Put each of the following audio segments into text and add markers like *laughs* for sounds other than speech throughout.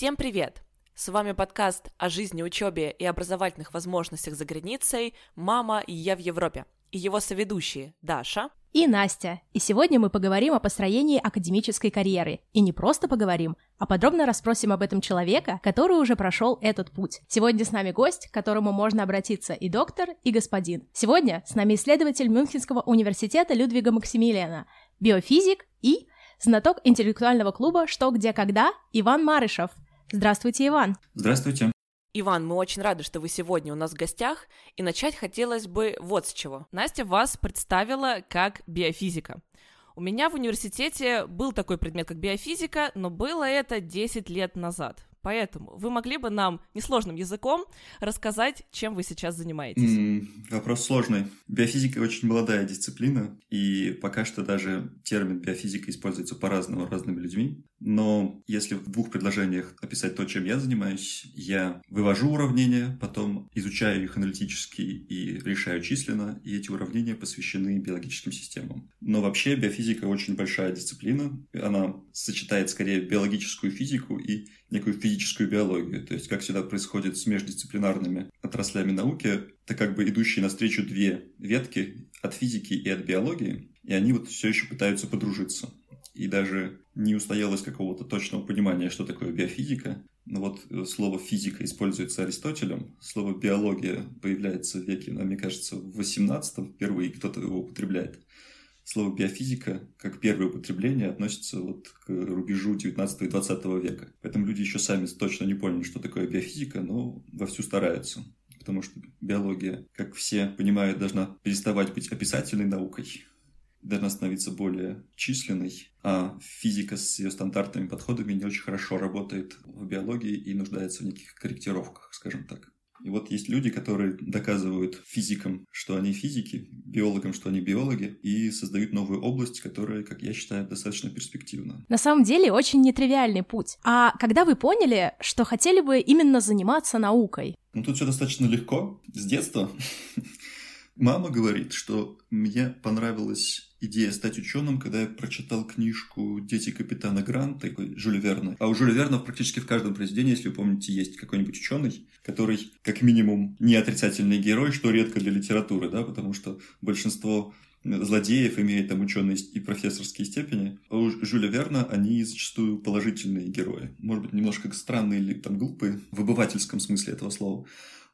Всем привет! С вами подкаст о жизни, учебе и образовательных возможностях за границей «Мама и я в Европе» и его соведущие Даша и Настя. И сегодня мы поговорим о построении академической карьеры. И не просто поговорим, а подробно расспросим об этом человека, который уже прошел этот путь. Сегодня с нами гость, к которому можно обратиться и доктор, и господин. Сегодня с нами исследователь Мюнхенского университета Людвига Максимилиана, биофизик и знаток интеллектуального клуба «Что, где, когда» Иван Марышев. Здравствуйте, Иван. Здравствуйте. Иван, мы очень рады, что вы сегодня у нас в гостях, и начать хотелось бы вот с чего. Настя вас представила как биофизика. У меня в университете был такой предмет, как биофизика, но было это 10 лет назад. Поэтому вы могли бы нам несложным языком рассказать, чем вы сейчас занимаетесь? Mm, вопрос сложный. Биофизика очень молодая дисциплина, и пока что даже термин биофизика используется по-разному разными людьми. Но если в двух предложениях описать то, чем я занимаюсь, я вывожу уравнения, потом изучаю их аналитически и решаю численно, и эти уравнения посвящены биологическим системам. Но вообще биофизика очень большая дисциплина, она сочетает скорее биологическую физику и некую физическую биологию. То есть, как всегда происходит с междисциплинарными отраслями науки, это как бы идущие навстречу две ветки от физики и от биологии, и они вот все еще пытаются подружиться. И даже не устоялось какого-то точного понимания, что такое биофизика. Но вот э, слово «физика» используется Аристотелем, слово «биология» появляется в веке, мне кажется, в 18 впервые кто-то его употребляет слово биофизика, как первое употребление, относится вот к рубежу 19 и 20 века. Поэтому люди еще сами точно не поняли, что такое биофизика, но вовсю стараются. Потому что биология, как все понимают, должна переставать быть описательной наукой, должна становиться более численной, а физика с ее стандартными подходами не очень хорошо работает в биологии и нуждается в неких корректировках, скажем так. И вот есть люди, которые доказывают физикам, что они физики, биологам, что они биологи, и создают новую область, которая, как я считаю, достаточно перспективна. На самом деле, очень нетривиальный путь. А когда вы поняли, что хотели бы именно заниматься наукой? Ну, тут все достаточно легко. С детства *laughs* мама говорит, что мне понравилось идея стать ученым, когда я прочитал книжку «Дети капитана Гранта» Жюля Верна. А у Жюля Верна практически в каждом произведении, если вы помните, есть какой-нибудь ученый, который, как минимум, не отрицательный герой, что редко для литературы, да, потому что большинство злодеев имеют там ученые и профессорские степени. А у Жюля Верна они зачастую положительные герои. Может быть, немножко странные или там глупые в обывательском смысле этого слова.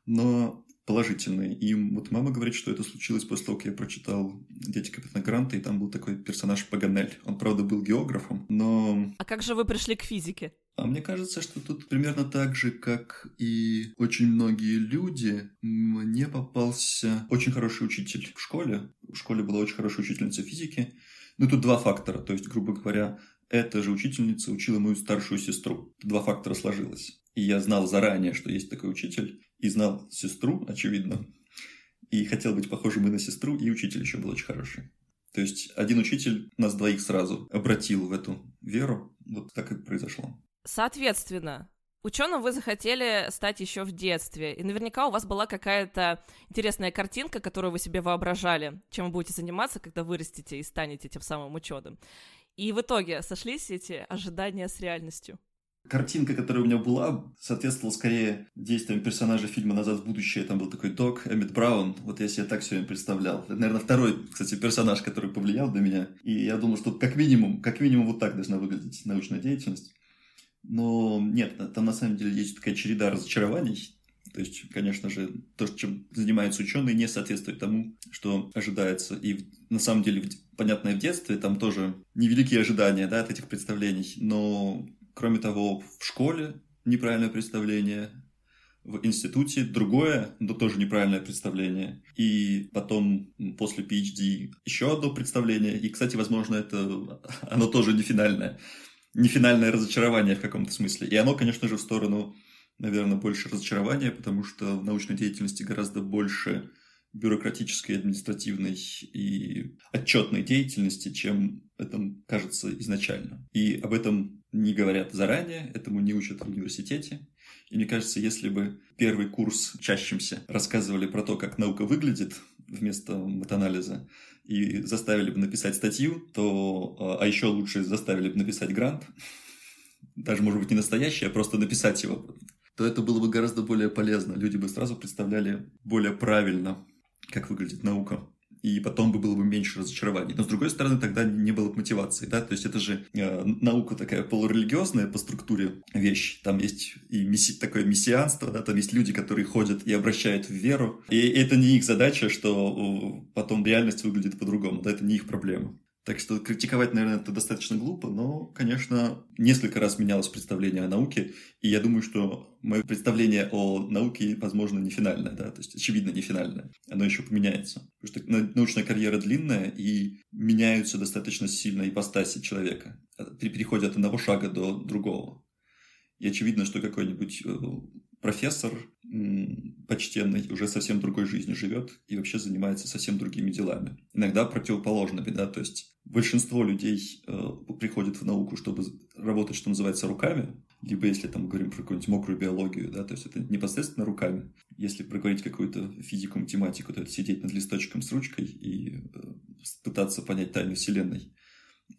Но положительные. И вот мама говорит, что это случилось после того, как я прочитал «Дети капитана Гранта», и там был такой персонаж Паганель. Он, правда, был географом, но... А как же вы пришли к физике? А мне кажется, что тут примерно так же, как и очень многие люди, мне попался очень хороший учитель в школе. В школе была очень хорошая учительница физики. Ну, тут два фактора. То есть, грубо говоря, эта же учительница учила мою старшую сестру. Два фактора сложилось. И я знал заранее, что есть такой учитель, и знал сестру, очевидно, и хотел быть похожим и на сестру, и учитель еще был очень хороший. То есть один учитель нас двоих сразу обратил в эту веру. Вот так и произошло. Соответственно, Ученым вы захотели стать еще в детстве, и наверняка у вас была какая-то интересная картинка, которую вы себе воображали, чем вы будете заниматься, когда вырастете и станете тем самым ученым. И в итоге сошлись эти ожидания с реальностью? Картинка, которая у меня была, соответствовала скорее действиям персонажа фильма «Назад в будущее». Там был такой док Эммит Браун. Вот я себе так все время представлял. Это, наверное, второй, кстати, персонаж, который повлиял на меня. И я думал, что как минимум, как минимум вот так должна выглядеть научная деятельность. Но нет, там на самом деле есть такая череда разочарований. То есть, конечно же, то, чем занимаются ученые, не соответствует тому, что ожидается. И на самом деле, понятно, в детстве там тоже невеликие ожидания да, от этих представлений. Но Кроме того, в школе неправильное представление, в институте другое, но тоже неправильное представление. И потом после PhD еще одно представление. И, кстати, возможно, это *laughs* оно тоже не финальное. Не финальное разочарование в каком-то смысле. И оно, конечно же, в сторону, наверное, больше разочарования, потому что в научной деятельности гораздо больше бюрократической, административной и отчетной деятельности, чем это кажется изначально. И об этом не говорят заранее, этому не учат в университете. И мне кажется, если бы первый курс чащимся рассказывали про то, как наука выглядит вместо метанализа, и заставили бы написать статью, то, а еще лучше заставили бы написать грант, даже, может быть, не настоящий, а просто написать его, то это было бы гораздо более полезно. Люди бы сразу представляли более правильно, как выглядит наука. И потом бы было бы меньше разочарований. Но, с другой стороны, тогда не было бы мотивации, да, то есть это же э, наука такая полурелигиозная по структуре вещь, там есть и месси, такое мессианство, да, там есть люди, которые ходят и обращают в веру, и это не их задача, что потом реальность выглядит по-другому, да, это не их проблема. Так что критиковать, наверное, это достаточно глупо, но, конечно, несколько раз менялось представление о науке, и я думаю, что мое представление о науке, возможно, не финальное, да, то есть, очевидно, не финальное. Оно еще поменяется. Потому что научная карьера длинная, и меняются достаточно сильно ипостаси человека при переходе от одного шага до другого. И очевидно, что какой-нибудь э, профессор почтенный уже совсем другой жизнью живет и вообще занимается совсем другими делами. Иногда противоположными, да, то есть большинство людей э, приходит в науку, чтобы работать, что называется, руками, либо если там говорим про какую-нибудь мокрую биологию, да, то есть это непосредственно руками. Если проговорить какую-то физику, математику, то это сидеть над листочком с ручкой и э, пытаться понять тайну Вселенной.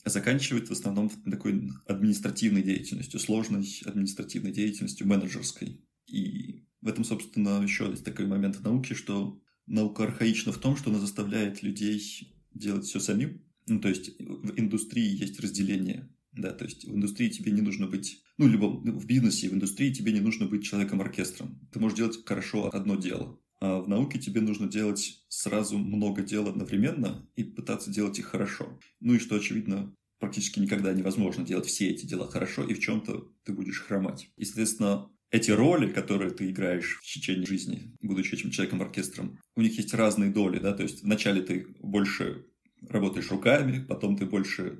А заканчивает в основном такой административной деятельностью, сложной административной деятельностью, менеджерской. И в этом, собственно, еще есть такой момент в науке, что наука архаична в том, что она заставляет людей делать все самим. Ну, то есть в индустрии есть разделение. Да, то есть в индустрии тебе не нужно быть, ну, либо в бизнесе, в индустрии тебе не нужно быть человеком-оркестром. Ты можешь делать хорошо одно дело. А в науке тебе нужно делать сразу много дел одновременно и пытаться делать их хорошо. Ну и что, очевидно, практически никогда невозможно делать все эти дела хорошо, и в чем-то ты будешь хромать. И, соответственно, эти роли, которые ты играешь в течение жизни, будучи этим человеком-оркестром, у них есть разные доли, да, то есть вначале ты больше работаешь руками, потом ты больше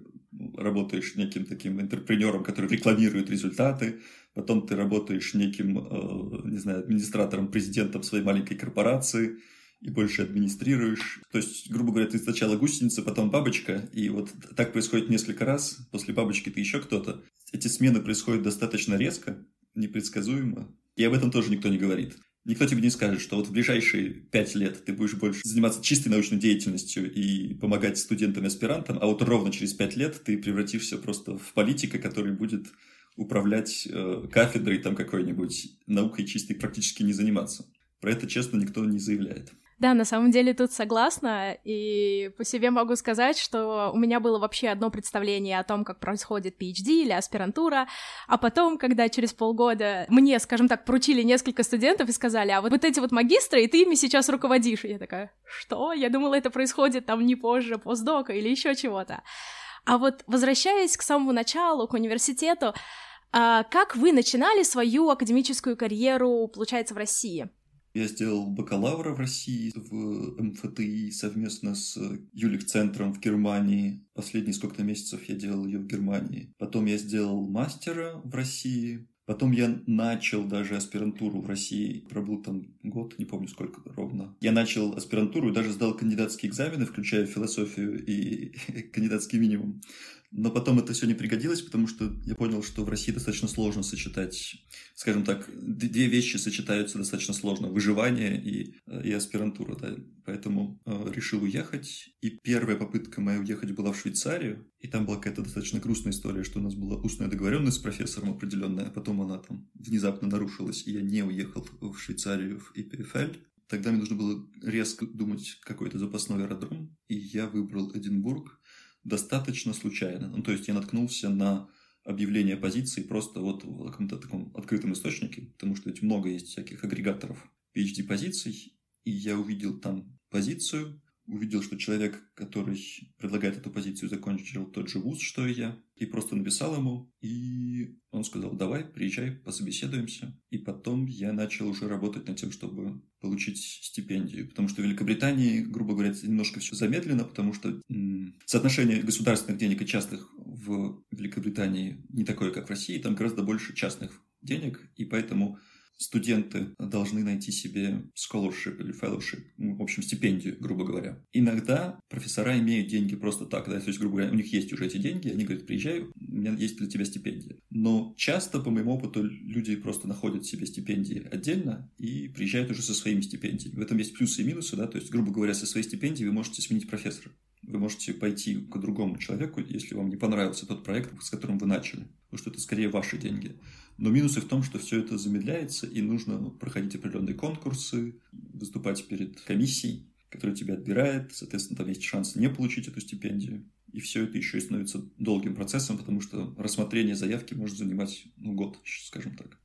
работаешь неким таким интерпренером, который рекламирует результаты, потом ты работаешь неким, э, не знаю, администратором, президентом своей маленькой корпорации, и больше администрируешь. То есть, грубо говоря, ты сначала гусеница, потом бабочка, и вот так происходит несколько раз. После бабочки ты еще кто-то. Эти смены происходят достаточно резко, непредсказуемо. И об этом тоже никто не говорит. Никто тебе не скажет, что вот в ближайшие пять лет ты будешь больше заниматься чистой научной деятельностью и помогать студентам и аспирантам, а вот ровно через пять лет ты превратишься просто в политика, который будет управлять э, кафедрой там какой-нибудь, наукой чистой практически не заниматься. Про это, честно, никто не заявляет. Да, на самом деле тут согласна, и по себе могу сказать, что у меня было вообще одно представление о том, как происходит PhD или аспирантура, а потом, когда через полгода мне, скажем так, поручили несколько студентов и сказали, а вот, вот эти вот магистры, и ты ими сейчас руководишь, и я такая, что? Я думала, это происходит там не позже постдока или еще чего-то. А вот возвращаясь к самому началу, к университету, а как вы начинали свою академическую карьеру, получается, в России? Я сделал бакалавра в России, в МФТИ совместно с Юлик-центром в Германии. Последние сколько-то месяцев я делал ее в Германии. Потом я сделал мастера в России. Потом я начал даже аспирантуру в России. Пробыл там год, не помню сколько ровно. Я начал аспирантуру и даже сдал кандидатские экзамены, включая философию и *laughs* кандидатский минимум. Но потом это все не пригодилось, потому что я понял, что в России достаточно сложно сочетать, скажем так, две вещи сочетаются достаточно сложно. Выживание и, и аспирантура, да. Поэтому э, решил уехать. И первая попытка моя уехать была в Швейцарию. И там была какая-то достаточно грустная история, что у нас была устная договоренность с профессором определенная, а потом она там внезапно нарушилась, и я не уехал в Швейцарию, в ИПФЛ. Тогда мне нужно было резко думать какой-то запасной аэродром, и я выбрал Эдинбург достаточно случайно. Ну, то есть я наткнулся на объявление позиции просто вот в каком-то таком открытом источнике, потому что ведь много есть всяких агрегаторов PhD-позиций, и я увидел там позицию, увидел, что человек, который предлагает эту позицию, закончил тот же вуз, что и я, и просто написал ему, и он сказал, давай, приезжай, пособеседуемся. И потом я начал уже работать над тем, чтобы получить стипендию, потому что в Великобритании, грубо говоря, немножко все замедлено, потому что соотношение государственных денег и частных в Великобритании не такое, как в России, там гораздо больше частных денег, и поэтому студенты должны найти себе scholarship или fellowship, ну, в общем, стипендию, грубо говоря. Иногда профессора имеют деньги просто так, да, то есть, грубо говоря, у них есть уже эти деньги, они говорят, приезжай, у меня есть для тебя стипендия. Но часто, по моему опыту, люди просто находят себе стипендии отдельно и приезжают уже со своими стипендиями. В этом есть плюсы и минусы, да, то есть, грубо говоря, со своей стипендией вы можете сменить профессора Вы можете пойти к другому человеку, если вам не понравился тот проект, с которым вы начали, потому что это скорее ваши деньги. Но минусы в том, что все это замедляется, и нужно ну, проходить определенные конкурсы, выступать перед комиссией, которая тебя отбирает, соответственно, там есть шанс не получить эту стипендию. И все это еще и становится долгим процессом, потому что рассмотрение заявки может занимать ну, год, скажем так.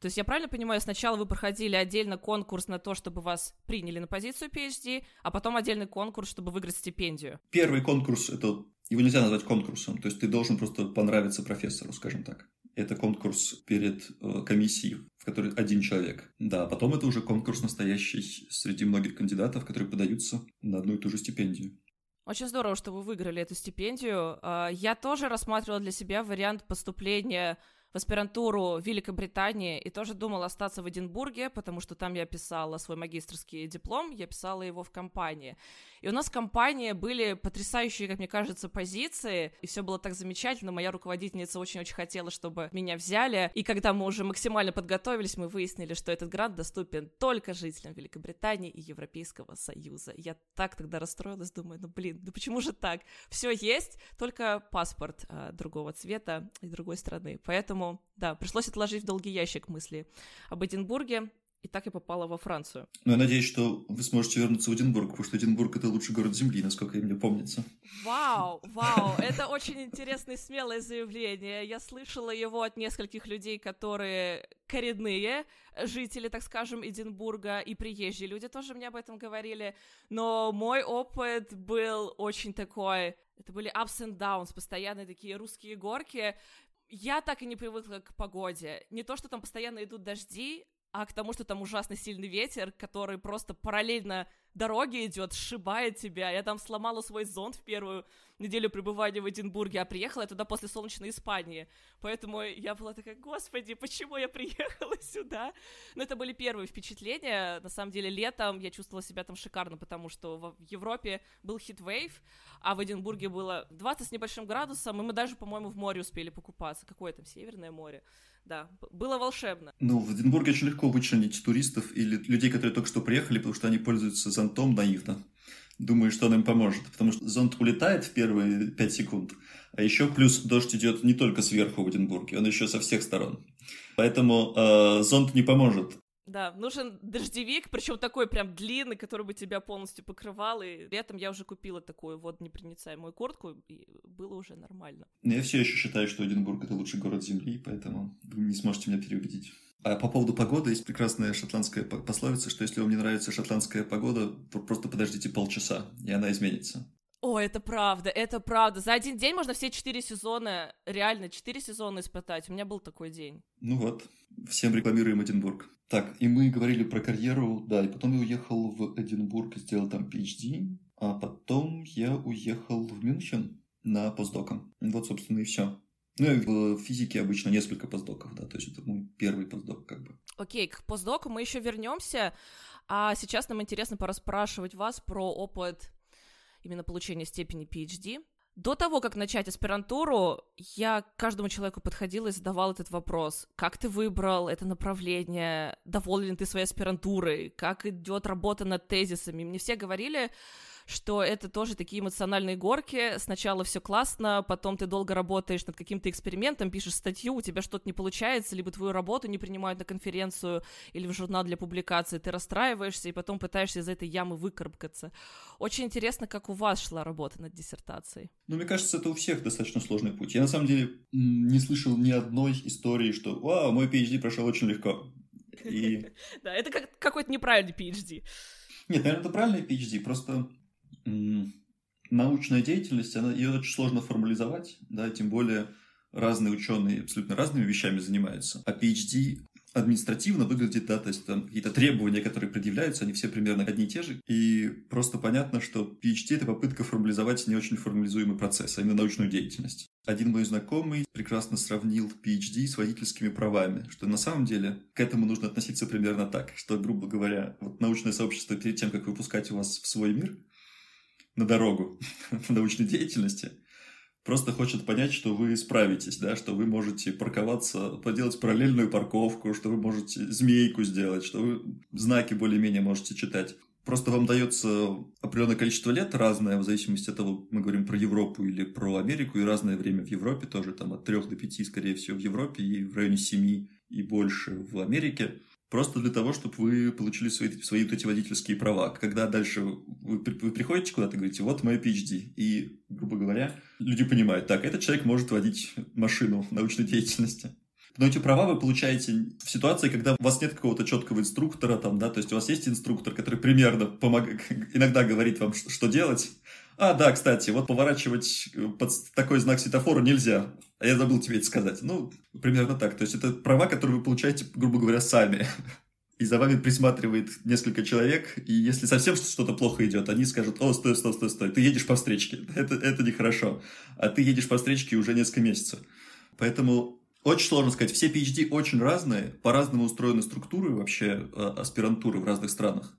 То есть я правильно понимаю, сначала вы проходили отдельно конкурс на то, чтобы вас приняли на позицию PhD, а потом отдельный конкурс, чтобы выиграть стипендию? Первый конкурс, это его нельзя назвать конкурсом, то есть ты должен просто понравиться профессору, скажем так. Это конкурс перед э, комиссией, в которой один человек. Да, потом это уже конкурс настоящий среди многих кандидатов, которые подаются на одну и ту же стипендию. Очень здорово, что вы выиграли эту стипендию. А, я тоже рассматривала для себя вариант поступления в аспирантуру в Великобритании и тоже думала остаться в Эдинбурге, потому что там я писала свой магистрский диплом, я писала его в компании. И у нас в компании были потрясающие, как мне кажется, позиции, и все было так замечательно. Моя руководительница очень-очень хотела, чтобы меня взяли. И когда мы уже максимально подготовились, мы выяснили, что этот грант доступен только жителям Великобритании и Европейского Союза. Я так тогда расстроилась, думаю, ну блин, ну почему же так? Все есть, только паспорт а, другого цвета и другой страны. Поэтому, да, пришлось отложить в долгий ящик мысли об Эдинбурге. И так я попала во Францию. Ну, я надеюсь, что вы сможете вернуться в Эдинбург, потому что Эдинбург — это лучший город Земли, насколько мне помнится. Вау, вау, *laughs* это очень интересное, смелое заявление. Я слышала его от нескольких людей, которые коренные жители, так скажем, Эдинбурга, и приезжие люди тоже мне об этом говорили. Но мой опыт был очень такой... Это были ups and downs, постоянные такие русские горки. Я так и не привыкла к погоде. Не то, что там постоянно идут дожди, а к тому, что там ужасно сильный ветер, который просто параллельно дороге идет, сшибает тебя. Я там сломала свой зонт в первую неделю пребывания в Эдинбурге, а приехала я туда после солнечной Испании. Поэтому я была такая, господи, почему я приехала *laughs* сюда? Но это были первые впечатления. На самом деле, летом я чувствовала себя там шикарно, потому что в Европе был хит-вейв, а в Эдинбурге было 20 с небольшим градусом, и мы даже, по-моему, в море успели покупаться. Какое там, Северное море? Да, было волшебно. Ну, в Эдинбурге очень легко вычленить туристов или людей, которые только что приехали, потому что они пользуются зонтом наивно. Думаю, что он им поможет, потому что зонт улетает в первые пять секунд, а еще плюс дождь идет не только сверху в Эдинбурге, он еще со всех сторон. Поэтому э, зонт не поможет. Да, нужен дождевик, причем такой прям длинный, который бы тебя полностью покрывал. И летом я уже купила такую водонепроницаемую куртку, и было уже нормально. Я все еще считаю, что Эдинбург это лучший город Земли, поэтому вы не сможете меня переубедить. А по поводу погоды есть прекрасная шотландская пословица, что если вам не нравится шотландская погода, то просто подождите полчаса, и она изменится. О, это правда, это правда. За один день можно все четыре сезона, реально четыре сезона испытать. У меня был такой день. Ну вот, всем рекламируем Эдинбург. Так, и мы говорили про карьеру, да, и потом я уехал в Эдинбург и сделал там PhD, а потом я уехал в Мюнхен на постдоком. Вот, собственно, и все. Ну, и в физике обычно несколько постдоков, да, то есть это мой первый постдок, как бы. Окей, к постдоку мы еще вернемся, а сейчас нам интересно пораспрашивать вас про опыт именно получения степени PhD. До того, как начать аспирантуру, я к каждому человеку подходила и задавала этот вопрос. Как ты выбрал это направление? Доволен ты своей аспирантурой? Как идет работа над тезисами? Мне все говорили, что это тоже такие эмоциональные горки. Сначала все классно, потом ты долго работаешь над каким-то экспериментом, пишешь статью, у тебя что-то не получается, либо твою работу не принимают на конференцию или в журнал для публикации, ты расстраиваешься и потом пытаешься из этой ямы выкарабкаться. Очень интересно, как у вас шла работа над диссертацией. Ну, мне кажется, это у всех достаточно сложный путь. Я, на самом деле, не слышал ни одной истории, что «Вау, мой PhD прошел очень легко». И... *laughs* Да, это как какой-то неправильный PhD. Нет, наверное, это правильный PhD, просто научная деятельность, она, ее очень сложно формализовать, да, тем более разные ученые абсолютно разными вещами занимаются. А PhD административно выглядит, да, то есть там какие-то требования, которые предъявляются, они все примерно одни и те же. И просто понятно, что PhD — это попытка формализовать не очень формализуемый процесс, а именно научную деятельность. Один мой знакомый прекрасно сравнил PhD с водительскими правами, что на самом деле к этому нужно относиться примерно так, что, грубо говоря, вот научное сообщество перед тем, как выпускать вас в свой мир — на дорогу *laughs* научной деятельности, просто хочет понять, что вы справитесь, да, что вы можете парковаться, поделать параллельную парковку, что вы можете змейку сделать, что вы знаки более-менее можете читать. Просто вам дается определенное количество лет, разное, в зависимости от того, мы говорим про Европу или про Америку, и разное время в Европе тоже, там от 3 до 5, скорее всего, в Европе, и в районе 7 и больше в Америке. Просто для того, чтобы вы получили свои, свои вот эти водительские права. Когда дальше вы, вы приходите куда-то и говорите, вот мое PhD. И, грубо говоря, люди понимают, так, этот человек может водить машину научной деятельности. Но эти права вы получаете в ситуации, когда у вас нет какого-то четкого инструктора, там, да, то есть у вас есть инструктор, который примерно помог... *laughs* иногда говорит вам, что делать. А, да, кстати, вот поворачивать под такой знак светофора нельзя. А я забыл тебе это сказать. Ну, примерно так. То есть это права, которые вы получаете, грубо говоря, сами. И за вами присматривает несколько человек, и если совсем что-то плохо идет, они скажут, о, стой, стой, стой, стой, ты едешь по встречке, *laughs* это, это нехорошо. А ты едешь по встречке уже несколько месяцев. Поэтому очень сложно сказать. Все PhD очень разные, по-разному устроены структуры вообще э, аспирантуры в разных странах.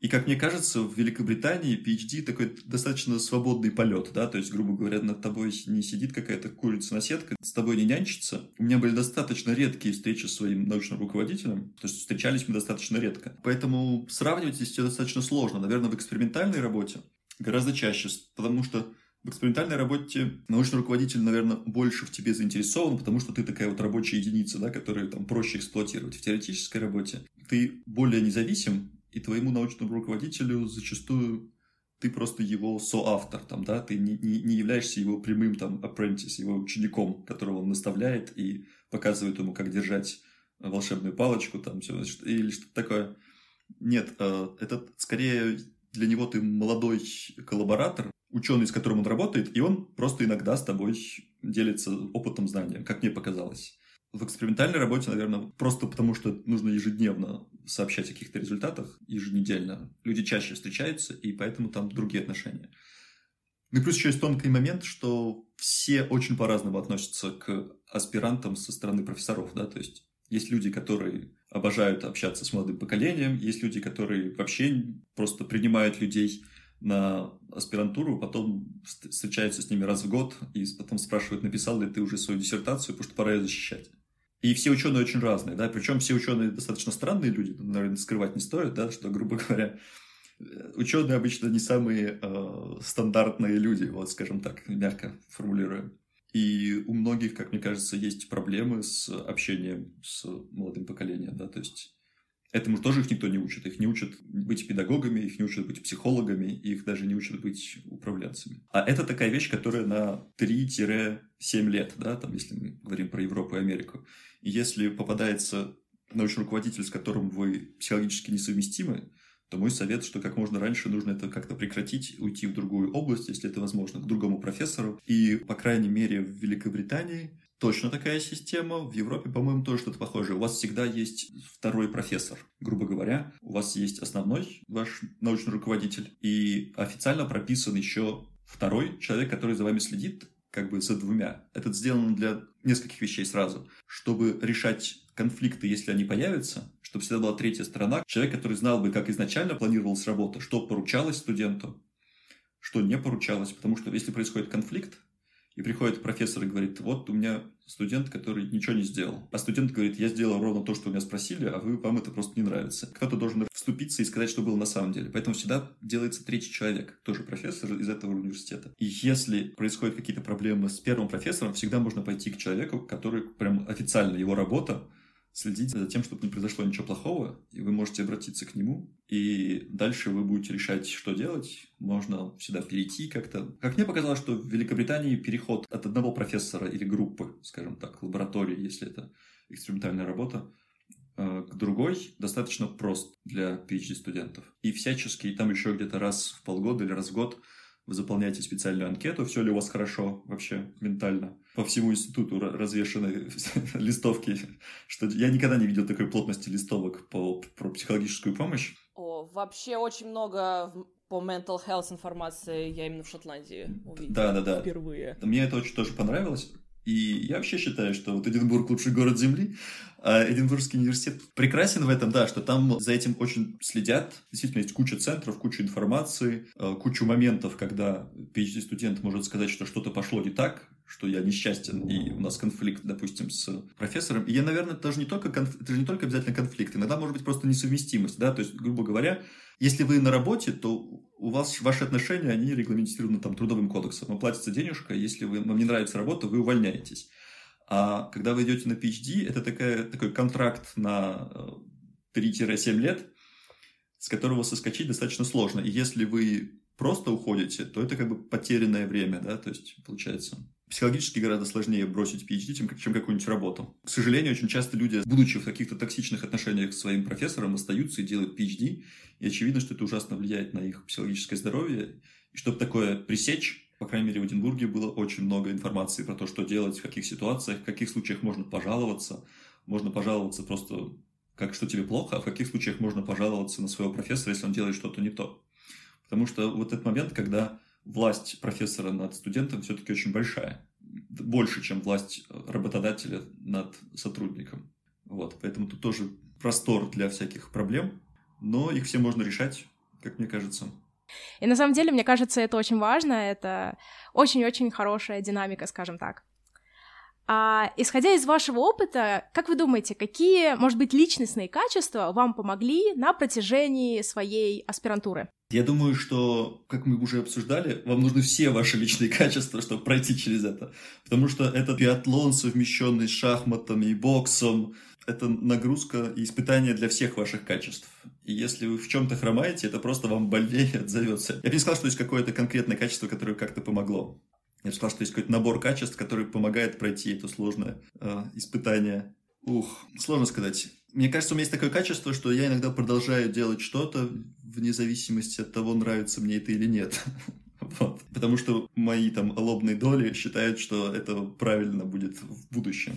И, как мне кажется, в Великобритании PhD такой достаточно свободный полет, да, то есть, грубо говоря, над тобой не сидит какая-то курица-наседка, с тобой не нянчится. У меня были достаточно редкие встречи с своим научным руководителем, то есть встречались мы достаточно редко. Поэтому сравнивать здесь все достаточно сложно. Наверное, в экспериментальной работе гораздо чаще, потому что в экспериментальной работе научный руководитель, наверное, больше в тебе заинтересован, потому что ты такая вот рабочая единица, да, которую там проще эксплуатировать. В теоретической работе ты более независим, и твоему научному руководителю зачастую ты просто его соавтор, там, да, ты не, не, не являешься его прямым там apprentice, его учеником, которого он наставляет и показывает ему, как держать волшебную палочку, там, все, или что-то такое. Нет, э, это скорее для него ты молодой коллаборатор, ученый, с которым он работает, и он просто иногда с тобой делится опытом, знанием, как мне показалось. В экспериментальной работе, наверное, просто потому что нужно ежедневно сообщать о каких-то результатах, еженедельно. Люди чаще встречаются, и поэтому там другие отношения. Ну и плюс еще есть тонкий момент, что все очень по-разному относятся к аспирантам со стороны профессоров, да, то есть есть люди, которые обожают общаться с молодым поколением, есть люди, которые вообще просто принимают людей на аспирантуру, потом встречаются с ними раз в год и потом спрашивают, написал ли ты уже свою диссертацию, потому что пора ее защищать. И все ученые очень разные, да, причем все ученые достаточно странные люди, наверное, скрывать не стоит, да, что, грубо говоря, ученые обычно не самые э, стандартные люди, вот, скажем так, мягко формулируя. И у многих, как мне кажется, есть проблемы с общением с молодым поколением, да, то есть Этому тоже их никто не учит. Их не учат быть педагогами, их не учат быть психологами, их даже не учат быть управленцами. А это такая вещь, которая на 3-7 лет, да, там, если мы говорим про Европу и Америку. И если попадается научный руководитель, с которым вы психологически несовместимы, то мой совет, что как можно раньше нужно это как-то прекратить, уйти в другую область, если это возможно, к другому профессору. И, по крайней мере, в Великобритании точно такая система. В Европе, по-моему, тоже что-то похожее. У вас всегда есть второй профессор, грубо говоря. У вас есть основной ваш научный руководитель, и официально прописан еще второй человек, который за вами следит, как бы за двумя. Это сделано для нескольких вещей сразу. Чтобы решать конфликты, если они появятся, чтобы всегда была третья сторона. Человек, который знал бы, как изначально планировалась работа, что поручалось студенту, что не поручалось. Потому что если происходит конфликт, и приходит профессор и говорит, вот у меня студент, который ничего не сделал. А студент говорит, я сделал ровно то, что у меня спросили, а вы, вам это просто не нравится. Кто-то должен вступиться и сказать, что было на самом деле. Поэтому всегда делается третий человек, тоже профессор из этого университета. И если происходят какие-то проблемы с первым профессором, всегда можно пойти к человеку, который прям официально его работа следить за тем, чтобы не произошло ничего плохого, и вы можете обратиться к нему, и дальше вы будете решать, что делать. Можно всегда перейти как-то. Как мне показалось, что в Великобритании переход от одного профессора или группы, скажем так, лаборатории, если это экспериментальная работа, э, к другой достаточно прост для PhD-студентов. И всячески, там еще где-то раз в полгода или раз в год вы заполняете специальную анкету, все ли у вас хорошо вообще ментально. По всему институту развешаны *laughs* листовки, что я никогда не видел такой плотности листовок по, про психологическую помощь. О, вообще очень много по mental health информации я именно в Шотландии увидел. Да, да, да. Впервые. Мне это очень тоже понравилось. И я вообще считаю, что вот Эдинбург лучший город Земли, а Эдинбургский университет прекрасен в этом, да, что там за этим очень следят. Действительно, есть куча центров, куча информации, э, кучу моментов, когда PhD-студент может сказать, что что-то пошло не так, что я несчастен, и у нас конфликт, допустим, с профессором. И я, наверное, это даже не только, конф... это же не только обязательно конфликт, иногда может быть просто несовместимость, да, то есть, грубо говоря, если вы на работе, то у вас ваши отношения, они регламентированы там трудовым кодексом, вам платится денежка, если вы, вам не нравится работа, вы увольняетесь. А когда вы идете на PhD, это такая, такой контракт на 3-7 э, лет, с которого соскочить достаточно сложно. И если вы просто уходите, то это как бы потерянное время, да, то есть получается психологически гораздо сложнее бросить PhD, чем, чем какую-нибудь работу. К сожалению, очень часто люди, будучи в каких-то токсичных отношениях с своим профессором, остаются и делают PhD, и очевидно, что это ужасно влияет на их психологическое здоровье. И чтобы такое пресечь, по крайней мере, в Эдинбурге было очень много информации про то, что делать, в каких ситуациях, в каких случаях можно пожаловаться. Можно пожаловаться просто, как что тебе плохо, а в каких случаях можно пожаловаться на своего профессора, если он делает что-то не то. Потому что вот этот момент, когда власть профессора над студентом все-таки очень большая. Больше, чем власть работодателя над сотрудником. Вот, поэтому тут тоже простор для всяких проблем, но их все можно решать, как мне кажется. И на самом деле, мне кажется, это очень важно, это очень-очень хорошая динамика, скажем так. А, исходя из вашего опыта, как вы думаете, какие, может быть, личностные качества вам помогли на протяжении своей аспирантуры? Я думаю, что, как мы уже обсуждали, вам нужны все ваши личные *laughs* качества, чтобы пройти через это. Потому что это биатлон, совмещенный с шахматами и боксом. Это нагрузка и испытание для всех ваших качеств. И если вы в чем-то хромаете, это просто вам больнее отзовется. Я бы не сказал, что есть какое-то конкретное качество, которое как-то помогло. Я бы сказал, что есть какой-то набор качеств, который помогает пройти это сложное э, испытание. Ух, сложно сказать. Мне кажется, у меня есть такое качество, что я иногда продолжаю делать что-то вне зависимости от того, нравится мне это или нет. *laughs* Вот. Потому что мои там лобные доли считают, что это правильно будет в будущем.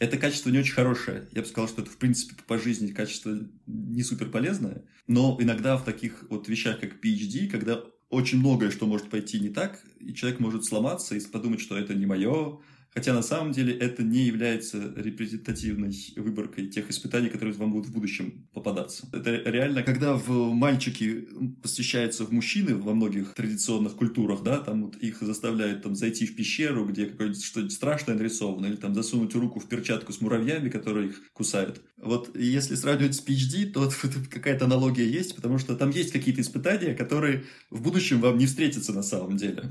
Это качество не очень хорошее. Я бы сказал, что это, в принципе, по жизни качество не супер полезное. Но иногда в таких вот вещах, как PhD, когда очень многое, что может пойти не так, и человек может сломаться и подумать, что это не мое, Хотя на самом деле это не является репрезентативной выборкой тех испытаний, которые вам будут в будущем попадаться. Это реально, когда в мальчики посвящаются в мужчины во многих традиционных культурах, да, там вот их заставляют там зайти в пещеру, где какое-нибудь что-нибудь страшное нарисовано, или там засунуть руку в перчатку с муравьями, которые их кусают. Вот если сравнивать с PhD, то вот *laughs* какая-то аналогия есть, потому что там есть какие-то испытания, которые в будущем вам не встретятся на самом деле.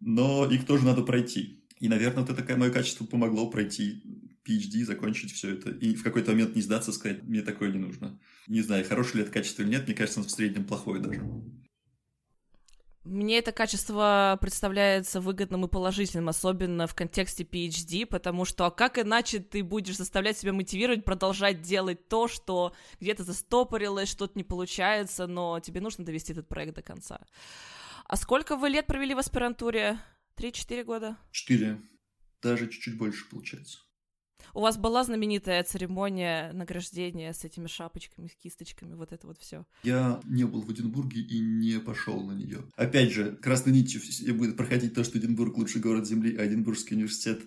Но их тоже надо пройти. И, наверное, вот это такое мое качество помогло пройти PhD, закончить все это. И в какой-то момент не сдаться, сказать, мне такое не нужно. Не знаю, хорошее ли это качество или нет, мне кажется, оно в среднем плохое даже. Мне это качество представляется выгодным и положительным, особенно в контексте PhD, потому что а как иначе ты будешь заставлять себя мотивировать, продолжать делать то, что где-то застопорилось, что-то не получается, но тебе нужно довести этот проект до конца. А сколько вы лет провели в аспирантуре? Три-четыре года? Четыре. Даже чуть-чуть больше получается. У вас была знаменитая церемония награждения с этими шапочками, с кисточками, вот это вот все. Я не был в Эдинбурге и не пошел на нее. Опять же, красной нитью будет проходить то, что Эдинбург лучший город Земли, а Эдинбургский университет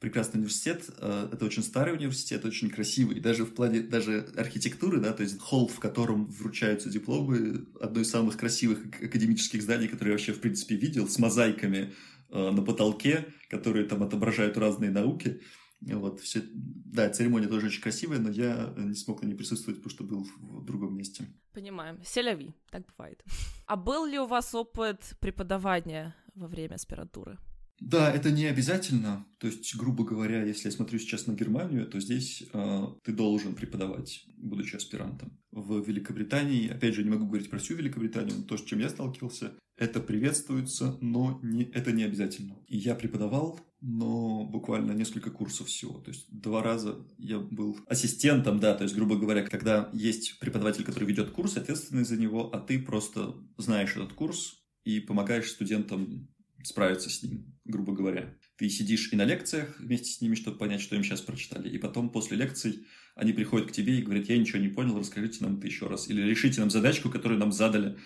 прекрасный университет. Э, это очень старый университет, очень красивый. Даже в плане даже архитектуры, да, то есть холл, в котором вручаются дипломы, одно из самых красивых академических зданий, которые я вообще, в принципе, видел, с мозаиками на потолке, которые там отображают разные науки. Вот, все... Да, церемония тоже очень красивая, но я не смог на ней присутствовать, потому что был в другом месте. Понимаем. Селяви, так бывает. А был ли у вас опыт преподавания во время аспирантуры? Да, это не обязательно. То есть, грубо говоря, если я смотрю сейчас на Германию, то здесь э, ты должен преподавать, будучи аспирантом. В Великобритании, опять же, не могу говорить про всю Великобританию, но то, с чем я сталкивался, это приветствуется, но не, это не обязательно. И я преподавал, но буквально несколько курсов всего. То есть два раза я был ассистентом, да, то есть, грубо говоря, когда есть преподаватель, который ведет курс, ответственный за него, а ты просто знаешь этот курс и помогаешь студентам справиться с ним, грубо говоря. Ты сидишь и на лекциях вместе с ними, чтобы понять, что им сейчас прочитали. И потом после лекций они приходят к тебе и говорят, я ничего не понял, расскажите нам это еще раз. Или решите нам задачку, которую нам задали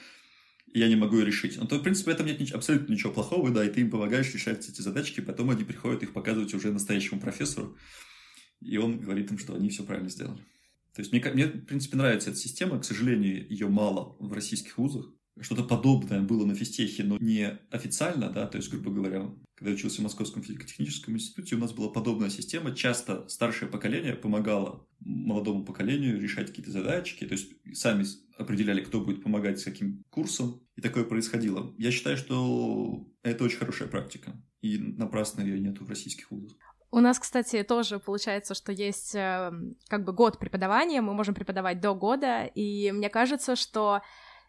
я не могу ее решить. Ну, то, в принципе, в этом нет абсолютно ничего плохого, да, и ты им помогаешь решать эти задачки, потом они приходят их показывать уже настоящему профессору, и он говорит им, что они все правильно сделали. То есть мне, мне, в принципе, нравится эта система, к сожалению, ее мало в российских вузах. Что-то подобное было на физтехе, но не официально, да, то есть, грубо говоря, когда я учился в Московском физико-техническом институте, у нас была подобная система. Часто старшее поколение помогало молодому поколению решать какие-то задачки, то есть сами определяли, кто будет помогать с каким курсом, и такое происходило. Я считаю, что это очень хорошая практика, и напрасно ее нету в российских вузах. У нас, кстати, тоже получается, что есть э, как бы год преподавания, мы можем преподавать до года, и мне кажется, что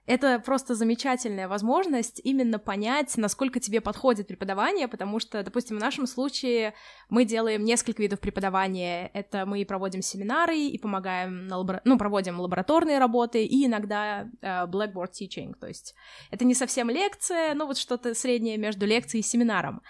это просто замечательная возможность именно понять, насколько тебе подходит преподавание, потому что, допустим, в нашем случае мы делаем несколько видов преподавания. Это мы проводим семинары и помогаем, на лабора... ну, проводим лабораторные работы и иногда uh, blackboard teaching, то есть это не совсем лекция, но вот что-то среднее между лекцией и семинаром.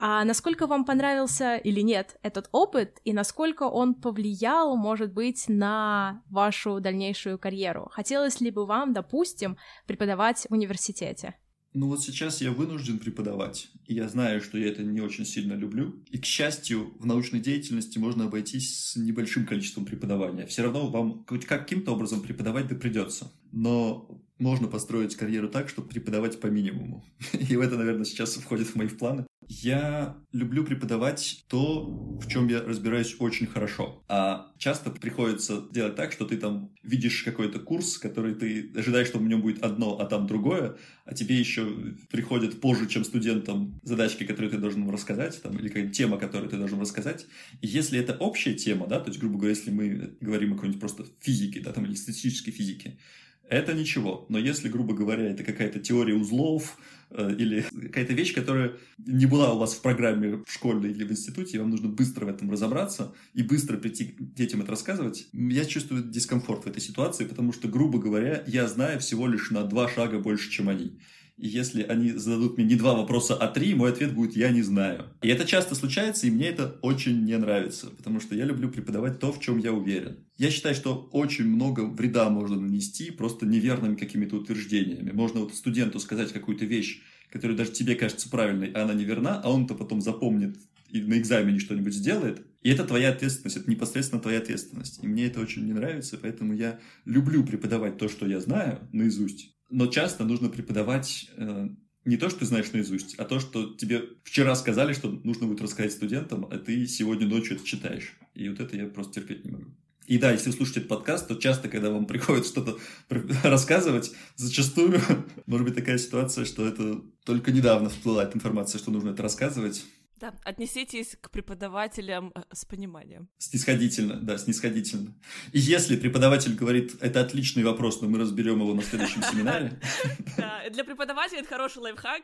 А насколько вам понравился или нет этот опыт, и насколько он повлиял, может быть, на вашу дальнейшую карьеру? Хотелось ли бы вам, допустим, преподавать в университете? Ну вот сейчас я вынужден преподавать, и я знаю, что я это не очень сильно люблю. И, к счастью, в научной деятельности можно обойтись с небольшим количеством преподавания. Все равно вам хоть каким-то образом преподавать да придется. Но можно построить карьеру так, чтобы преподавать по минимуму. *laughs* И это, наверное, сейчас входит в мои планы. Я люблю преподавать то, в чем я разбираюсь очень хорошо. А часто приходится делать так, что ты там видишь какой-то курс, который ты ожидаешь, что в нем будет одно, а там другое, а тебе еще приходят позже, чем студентам, задачки, которые ты должен рассказать, там, или какая-то тема, которую ты должен рассказать. И если это общая тема, да, то есть, грубо говоря, если мы говорим о какой-нибудь просто физике, да, там, или статистической физике, это ничего. Но если, грубо говоря, это какая-то теория узлов э, или какая-то вещь, которая не была у вас в программе в школе или в институте, и вам нужно быстро в этом разобраться и быстро прийти к детям это рассказывать, я чувствую дискомфорт в этой ситуации, потому что, грубо говоря, я знаю всего лишь на два шага больше, чем они. И если они зададут мне не два вопроса, а три, мой ответ будет «я не знаю». И это часто случается, и мне это очень не нравится, потому что я люблю преподавать то, в чем я уверен. Я считаю, что очень много вреда можно нанести просто неверными какими-то утверждениями. Можно вот студенту сказать какую-то вещь, которая даже тебе кажется правильной, а она неверна, а он-то потом запомнит и на экзамене что-нибудь сделает. И это твоя ответственность, это непосредственно твоя ответственность. И мне это очень не нравится, поэтому я люблю преподавать то, что я знаю наизусть. Но часто нужно преподавать э, не то, что ты знаешь наизусть, а то, что тебе вчера сказали, что нужно будет рассказать студентам, а ты сегодня ночью это читаешь. И вот это я просто терпеть не могу. И да, если вы слушаете этот подкаст, то часто, когда вам *laughs* приходит что-то рассказывать, зачастую *laughs* может быть такая ситуация, что это только недавно всплыла эта информация, что нужно это рассказывать. Да, отнеситесь к преподавателям э, с пониманием. Снисходительно, да, снисходительно. И если преподаватель говорит, это отличный вопрос, но мы разберем его на следующем семинаре. *laughs* Да, для преподавателя это хороший лайфхак,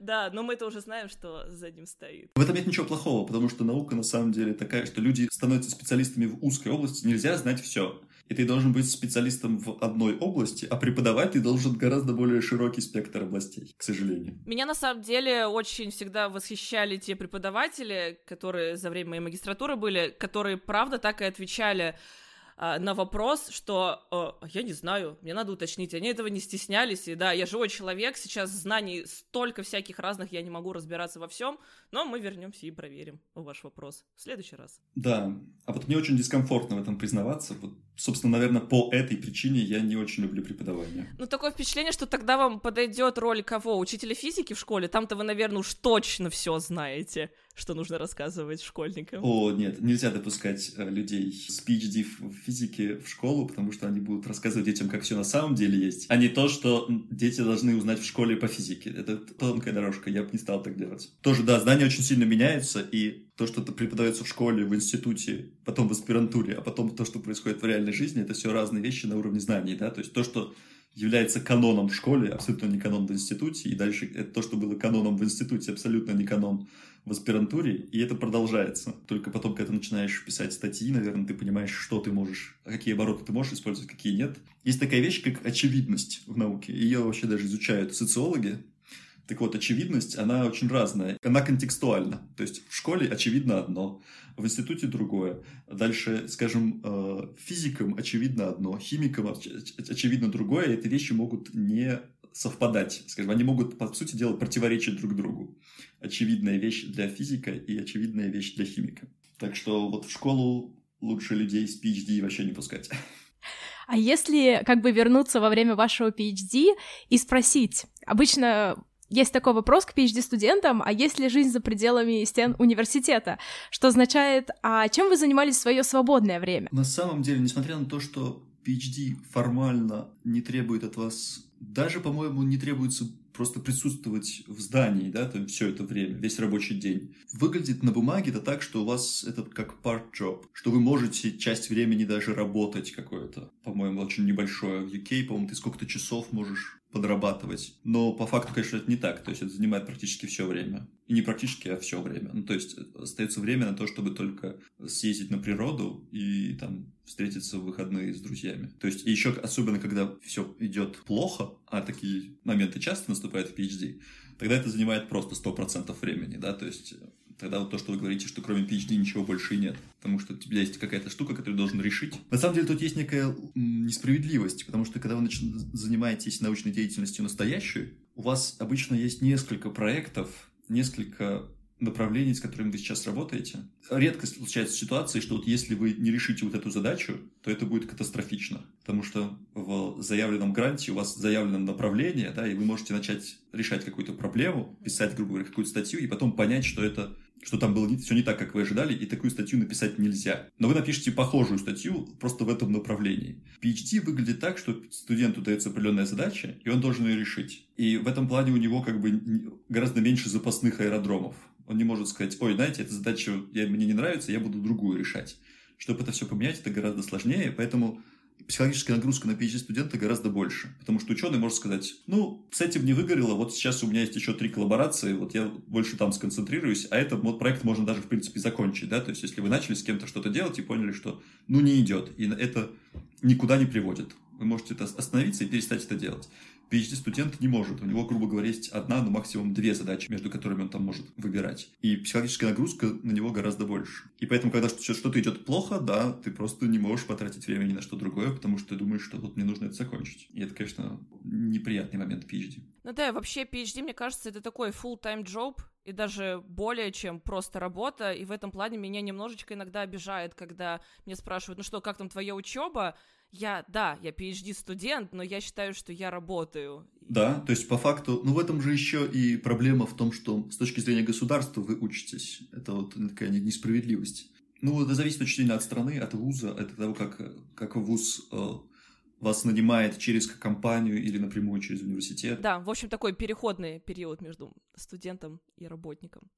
да, но мы это уже знаем, что за ним стоит. В этом нет ничего плохого, потому что наука на самом деле такая, что люди становятся специалистами в узкой области, нельзя знать все и ты должен быть специалистом в одной области, а преподавать ты должен гораздо более широкий спектр областей, к сожалению. Меня на самом деле очень всегда восхищали те преподаватели, которые за время моей магистратуры были, которые правда так и отвечали а, на вопрос, что э, я не знаю, мне надо уточнить. Они этого не стеснялись. И да, я живой человек, сейчас знаний столько всяких разных, я не могу разбираться во всем, но мы вернемся и проверим ваш вопрос в следующий раз. Да, а вот мне очень дискомфортно в этом признаваться. Вот, собственно, наверное, по этой причине я не очень люблю преподавание. Ну, такое впечатление, что тогда вам подойдет роль кого? Учителя физики в школе? Там-то вы, наверное, уж точно все знаете что нужно рассказывать школьникам. О, нет, нельзя допускать э, людей с PhD в физике в школу, потому что они будут рассказывать детям, как все на самом деле есть, а не то, что дети должны узнать в школе по физике. Это тонкая дорожка, я бы не стал так делать. Тоже, да, знания очень сильно меняются, и то, что преподается в школе, в институте, потом в аспирантуре, а потом то, что происходит в реальной жизни, это все разные вещи на уровне знаний, да, то есть то, что является каноном в школе, абсолютно не канон в институте, и дальше это то, что было каноном в институте, абсолютно не канон в аспирантуре, и это продолжается. Только потом, когда ты начинаешь писать статьи, наверное, ты понимаешь, что ты можешь, какие обороты ты можешь использовать, какие нет. Есть такая вещь, как очевидность в науке. Ее вообще даже изучают социологи. Так вот, очевидность, она очень разная. Она контекстуальна. То есть в школе очевидно одно, в институте другое. Дальше, скажем, э, физикам очевидно одно, химикам очевидно другое. И эти вещи могут не совпадать. Скажем, они могут, по сути дела, противоречить друг другу. Очевидная вещь для физика и очевидная вещь для химика. Так что вот в школу лучше людей с PhD вообще не пускать. А если как бы вернуться во время вашего PhD и спросить, обычно есть такой вопрос к PhD-студентам, а есть ли жизнь за пределами стен университета? Что означает, а чем вы занимались в свое свободное время? На самом деле, несмотря на то, что PhD формально не требует от вас, даже, по-моему, не требуется просто присутствовать в здании, да, там все это время, весь рабочий день. Выглядит на бумаге это так, что у вас это как part-job, что вы можете часть времени даже работать какое-то, по-моему, очень небольшое. В UK, по-моему, ты сколько-то часов можешь подрабатывать. Но по факту, конечно, это не так. То есть это занимает практически все время. И не практически, а все время. Ну, то есть остается время на то, чтобы только съездить на природу и там встретиться в выходные с друзьями. То есть и еще особенно, когда все идет плохо, а такие моменты часто наступают в PhD, тогда это занимает просто 100% времени, да, то есть тогда вот то, что вы говорите, что кроме PhD ничего больше и нет. Потому что у тебя есть какая-то штука, которую должен решить. На самом деле тут есть некая несправедливость, потому что когда вы нач... занимаетесь научной деятельностью настоящей, у вас обычно есть несколько проектов, несколько направлений, с которыми вы сейчас работаете. Редко случается ситуация, что вот если вы не решите вот эту задачу, то это будет катастрофично. Потому что в заявленном гранте у вас заявлено направление, да, и вы можете начать решать какую-то проблему, писать, грубо говоря, какую-то статью, и потом понять, что это что там было все не так, как вы ожидали, и такую статью написать нельзя. Но вы напишите похожую статью просто в этом направлении. PhD выглядит так, что студенту дается определенная задача, и он должен ее решить. И в этом плане у него как бы гораздо меньше запасных аэродромов. Он не может сказать, ой, знаете, эта задача мне не нравится, я буду другую решать. Чтобы это все поменять, это гораздо сложнее, поэтому психологическая нагрузка на PhD студента гораздо больше. Потому что ученый может сказать, ну, с этим не выгорело, вот сейчас у меня есть еще три коллаборации, вот я больше там сконцентрируюсь, а этот вот проект можно даже, в принципе, закончить, да, то есть если вы начали с кем-то что-то делать и поняли, что, ну, не идет, и это никуда не приводит. Вы можете это остановиться и перестать это делать. PhD-студент не может. У него, грубо говоря, есть одна, но максимум две задачи, между которыми он там может выбирать. И психологическая нагрузка на него гораздо больше. И поэтому, когда что-то идет плохо, да, ты просто не можешь потратить время ни на что другое, потому что ты думаешь, что вот мне нужно это закончить. И это, конечно, неприятный момент PhD. Ну да, вообще PhD, мне кажется, это такой full-time job, и даже более чем просто работа, и в этом плане меня немножечко иногда обижает, когда мне спрашивают, ну что, как там твоя учеба? Я, да, я PhD-студент, но я считаю, что я работаю. Да, то есть по факту, ну в этом же еще и проблема в том, что с точки зрения государства вы учитесь. Это вот такая несправедливость. Ну, это зависит очень сильно от страны, от вуза, от того, как, как вуз э, вас нанимает через компанию или напрямую через университет. Да, в общем, такой переходный период между студентом и работником.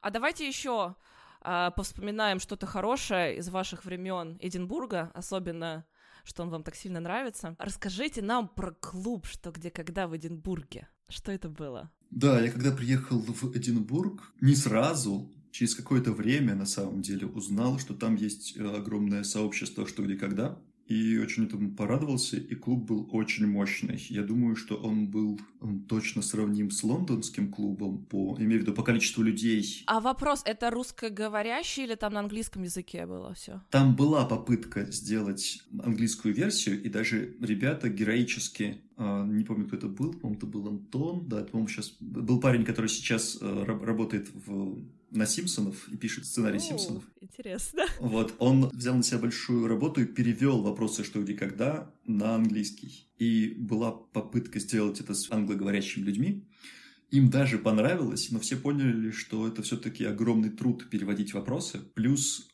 А давайте еще э, повспоминаем что-то хорошее из ваших времен Эдинбурга, особенно что он вам так сильно нравится. Расскажите нам про клуб «Что, где, когда» в Эдинбурге. Что это было? Да, я когда приехал в Эдинбург, не сразу, через какое-то время на самом деле узнал, что там есть э, огромное сообщество «Что, где, когда» и очень этому порадовался, и клуб был очень мощный. Я думаю, что он был он точно сравним с лондонским клубом, по, имею в виду по количеству людей. А вопрос, это русскоговорящий или там на английском языке было все? Там была попытка сделать английскую версию, и даже ребята героически а, не помню, кто это был, по-моему, это был Антон, да, по-моему, сейчас был парень, который сейчас э, работает в на Симпсонов и пишет сценарий О, Симпсонов. Интересно. Вот, он взял на себя большую работу и перевел вопросы «что, где, когда» на английский. И была попытка сделать это с англоговорящими людьми. Им даже понравилось, но все поняли, что это все-таки огромный труд переводить вопросы. Плюс,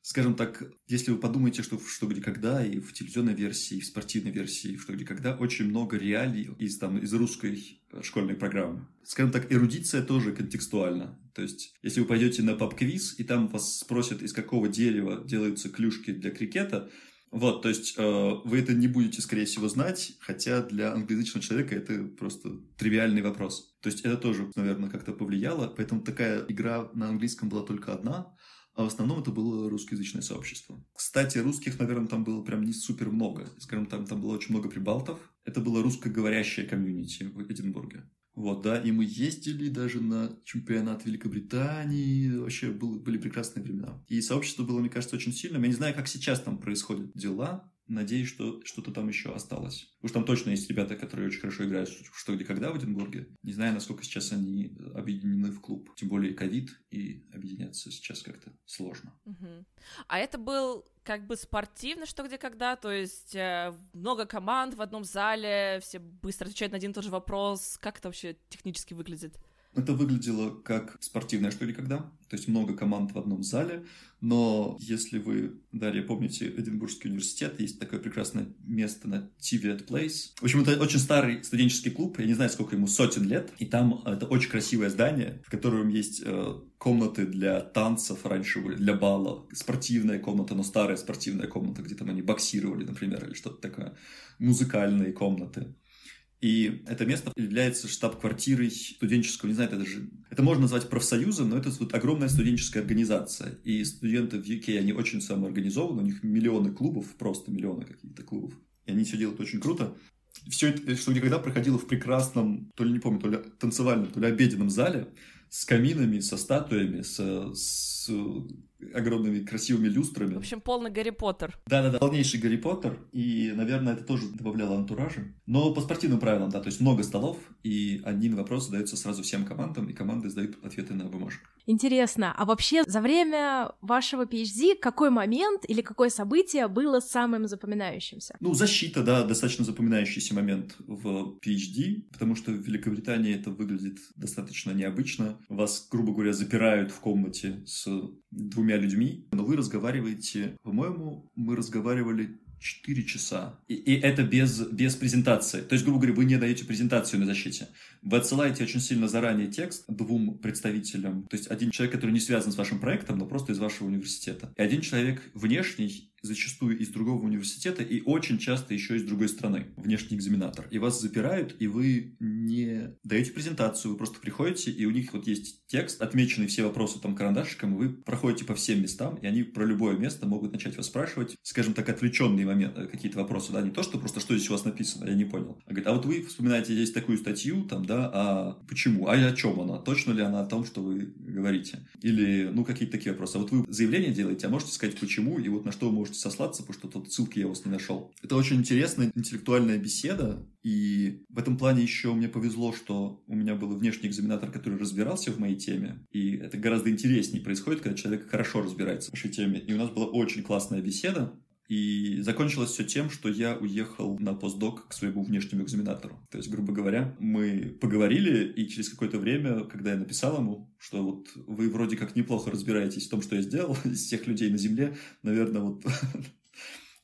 скажем так, если вы подумаете, что в «Что, где, когда» и в телевизионной версии, и в спортивной версии, в «Что, где, когда» очень много реалий из, там, из русской школьной программы. Скажем так, эрудиция тоже контекстуальна. То есть, если вы пойдете на паб-квиз, и там вас спросят, из какого дерева делаются клюшки для крикета, вот, то есть э, вы это не будете, скорее всего, знать, хотя для англоязычного человека это просто тривиальный вопрос. То есть это тоже, наверное, как-то повлияло, поэтому такая игра на английском была только одна, а в основном это было русскоязычное сообщество. Кстати, русских, наверное, там было прям не супер много. Скажем, там, там было очень много прибалтов. Это было русскоговорящее комьюнити в Эдинбурге. Вот, да, и мы ездили даже на чемпионат Великобритании, вообще был, были прекрасные времена. И сообщество было, мне кажется, очень сильным. Я не знаю, как сейчас там происходят дела, Надеюсь, что что-то там еще осталось. Уж там точно есть ребята, которые очень хорошо играют что где когда в Эдинбурге. Не знаю, насколько сейчас они объединены в клуб. Тем более ковид и объединяться сейчас как-то сложно. Угу. А это был как бы спортивно, что где когда, то есть э, много команд в одном зале, все быстро отвечают на один и тот же вопрос. Как это вообще технически выглядит? Это выглядело как спортивное что ли когда, то есть много команд в одном зале, но если вы, Дарья, помните Эдинбургский университет, есть такое прекрасное место на Tiviot Place. В общем, это очень старый студенческий клуб, я не знаю, сколько ему, сотен лет, и там это очень красивое здание, в котором есть э, комнаты для танцев раньше были, для бала, спортивная комната, но старая спортивная комната, где там они боксировали, например, или что-то такое, музыкальные комнаты. И это место является штаб-квартирой студенческого, не знаю, это даже... Это можно назвать профсоюзом, но это вот огромная студенческая организация. И студенты в UK, они очень самоорганизованы, у них миллионы клубов, просто миллионы каких-то клубов. И они все делают очень круто. Все это, что никогда проходило в прекрасном, то ли не помню, то ли танцевальном, то ли обеденном зале, с каминами, со статуями, с, с огромными красивыми люстрами. В общем, полный Гарри Поттер. Да-да-да, полнейший Гарри Поттер, и, наверное, это тоже добавляло антуража. Но по спортивным правилам, да, то есть много столов, и один вопрос задается сразу всем командам, и команды сдают ответы на бумажках. Интересно, а вообще за время вашего PhD какой момент или какое событие было самым запоминающимся? Ну, защита, да, достаточно запоминающийся момент в PhD, потому что в Великобритании это выглядит достаточно необычно. Вас, грубо говоря, запирают в комнате с двумя людьми, но вы разговариваете, по-моему, мы разговаривали 4 часа. И, и это без, без презентации. То есть, грубо говоря, вы не даете презентацию на защите. Вы отсылаете очень сильно заранее текст двум представителям. То есть, один человек, который не связан с вашим проектом, но просто из вашего университета. И один человек внешний, зачастую из другого университета и очень часто еще из другой страны, внешний экзаменатор. И вас запирают, и вы не даете презентацию, вы просто приходите, и у них вот есть текст, отмеченный все вопросы там карандашиком, и вы проходите по всем местам, и они про любое место могут начать вас спрашивать, скажем так, отвлеченные моменты, какие-то вопросы, да, не то, что просто что здесь у вас написано, я не понял. А говорит, а вот вы вспоминаете здесь такую статью, там, да, а почему, а о чем она, точно ли она о том, что вы говорите? Или, ну, какие-то такие вопросы. А вот вы заявление делаете, а можете сказать почему, и вот на что вы можете сослаться, потому что тут ссылки я у вас не нашел. Это очень интересная интеллектуальная беседа, и в этом плане еще мне повезло, что у меня был внешний экзаменатор, который разбирался в моей теме, и это гораздо интереснее происходит, когда человек хорошо разбирается в вашей теме. И у нас была очень классная беседа, и закончилось все тем, что я уехал на постдок к своему внешнему экзаменатору. То есть, грубо говоря, мы поговорили, и через какое-то время, когда я написал ему, что вот вы вроде как неплохо разбираетесь в том, что я сделал, *laughs* из всех людей на Земле, наверное, вот *laughs*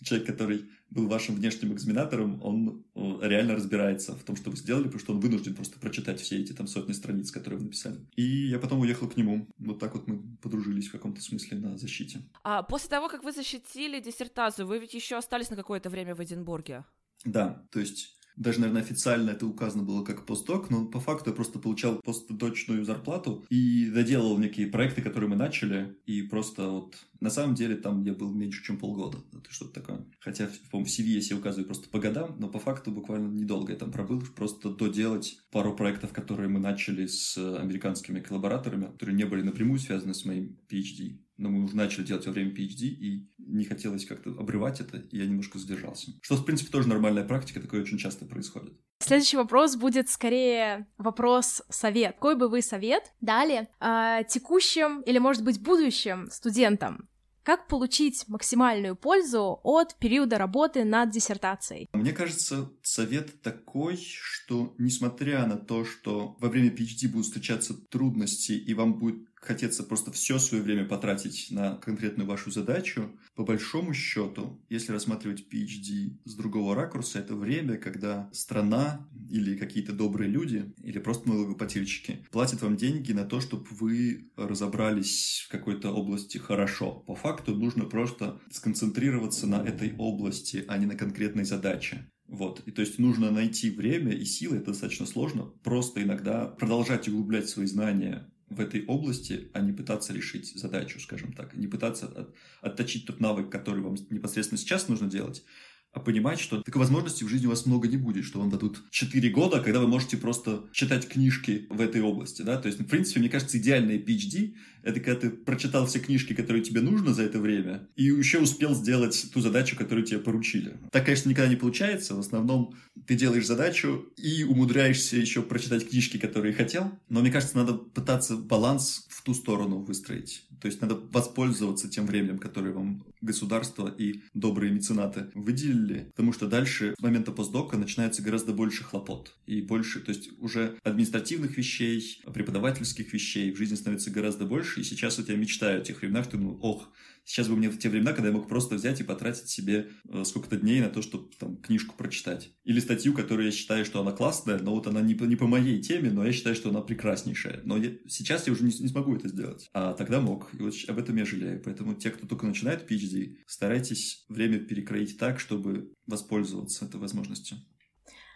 человек, который был вашим внешним экзаменатором, он реально разбирается в том, что вы сделали, потому что он вынужден просто прочитать все эти там сотни страниц, которые вы написали. И я потом уехал к нему. Вот так вот мы подружились в каком-то смысле на защите. А после того, как вы защитили диссертацию, вы ведь еще остались на какое-то время в Эдинбурге? Да, то есть даже, наверное, официально это указано было как постдок, но по факту я просто получал постдочную зарплату и доделал некие проекты, которые мы начали, и просто вот на самом деле там я был меньше, чем полгода. Это что-то такое. Хотя, по-моему, в CV я себе указываю просто по годам, но по факту буквально недолго я там пробыл. Просто доделать пару проектов, которые мы начали с американскими коллабораторами, которые не были напрямую связаны с моим PhD но мы уже начали делать во время PhD, и не хотелось как-то обрывать это, и я немножко задержался. Что, в принципе, тоже нормальная практика, такое очень часто происходит. Следующий вопрос будет скорее вопрос совет. Какой бы вы совет дали э, текущим или, может быть, будущим студентам? Как получить максимальную пользу от периода работы над диссертацией? Мне кажется, совет такой, что несмотря на то, что во время PhD будут встречаться трудности, и вам будет хотеться просто все свое время потратить на конкретную вашу задачу, по большому счету, если рассматривать PhD с другого ракурса, это время, когда страна или какие-то добрые люди, или просто налогоплательщики платят вам деньги на то, чтобы вы разобрались в какой-то области хорошо. По факту нужно просто сконцентрироваться на этой области, а не на конкретной задаче. Вот. И то есть нужно найти время и силы, это достаточно сложно, просто иногда продолжать углублять свои знания в этой области, а не пытаться решить задачу, скажем так, не пытаться от, отточить тот навык, который вам непосредственно сейчас нужно делать, а понимать, что такой возможности в жизни у вас много не будет, что вам дадут 4 года, когда вы можете просто читать книжки в этой области, да, то есть, в принципе, мне кажется, идеальное PhD — это когда ты прочитал все книжки, которые тебе нужно за это время, и еще успел сделать ту задачу, которую тебе поручили. Так, конечно, никогда не получается, в основном ты делаешь задачу и умудряешься еще прочитать книжки, которые хотел, но мне кажется, надо пытаться баланс в ту сторону выстроить. То есть надо воспользоваться тем временем, которое вам государство и добрые меценаты выделили, потому что дальше с момента постдока начинается гораздо больше хлопот. И больше, то есть уже административных вещей, преподавательских вещей в жизни становится гораздо больше, и сейчас вот я мечтаю о тех временах, что, ну, ох, Сейчас бы мне в те времена, когда я мог просто взять и потратить себе э, сколько-то дней на то, чтобы там книжку прочитать. Или статью, которую я считаю, что она классная, но вот она не по, не по моей теме, но я считаю, что она прекраснейшая. Но я, сейчас я уже не, не смогу это сделать. А тогда мог. И вот об этом я жалею. Поэтому те, кто только начинает PhD, старайтесь время перекроить так, чтобы воспользоваться этой возможностью.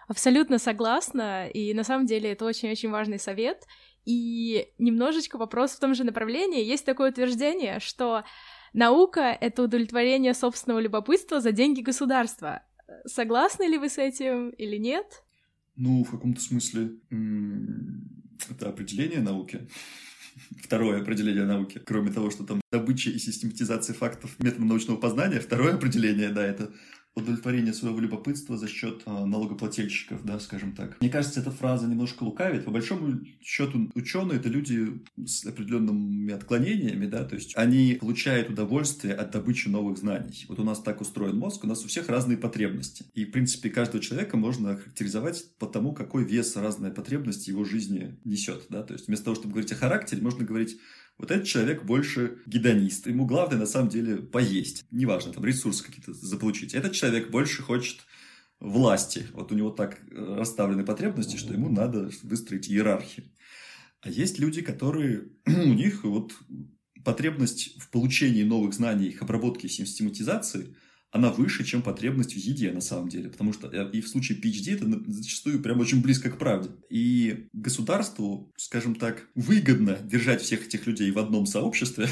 Абсолютно согласна, и на самом деле это очень-очень важный совет. И немножечко вопрос в том же направлении. Есть такое утверждение, что Наука — это удовлетворение собственного любопытства за деньги государства. Согласны ли вы с этим или нет? Ну, в каком-то смысле это определение науки. *laughs* Второе определение науки, кроме того, что там добыча и систематизация фактов методом научного познания, второе определение, да, это удовлетворение своего любопытства за счет э, налогоплательщиков, да, скажем так. Мне кажется, эта фраза немножко лукавит. По большому счету, ученые это люди с определенными отклонениями, да, то есть они получают удовольствие от добычи новых знаний. Вот у нас так устроен мозг, у нас у всех разные потребности. И, в принципе, каждого человека можно характеризовать по тому, какой вес разная потребность его жизни несет, да, то есть вместо того, чтобы говорить о характере, можно говорить вот этот человек больше гедонист. Ему главное, на самом деле, поесть. Неважно, там, ресурсы какие-то заполучить. Этот человек больше хочет власти. Вот у него так э, расставлены потребности, что ему надо выстроить иерархию. А есть люди, которые... *clears throat* у них вот потребность в получении новых знаний, их обработки и систематизации – она выше, чем потребность в еде на самом деле. Потому что э, и в случае PhD это зачастую прям очень близко к правде. И государству, скажем так, выгодно держать всех этих людей в одном сообществе,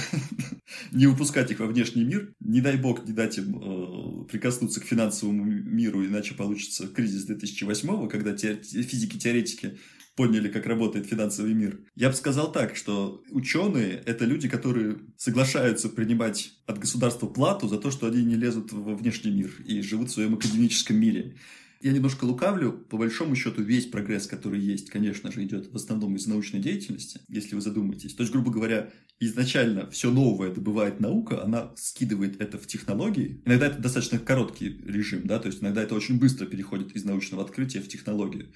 *laughs* не выпускать их во внешний мир. Не дай бог не дать им э, прикоснуться к финансовому миру, иначе получится кризис 2008 когда физики-теоретики поняли, как работает финансовый мир. Я бы сказал так, что ученые — это люди, которые соглашаются принимать от государства плату за то, что они не лезут во внешний мир и живут в своем академическом мире. Я немножко лукавлю. По большому счету, весь прогресс, который есть, конечно же, идет в основном из научной деятельности, если вы задумаетесь. То есть, грубо говоря, изначально все новое добывает наука, она скидывает это в технологии. Иногда это достаточно короткий режим, да, то есть иногда это очень быстро переходит из научного открытия в технологию.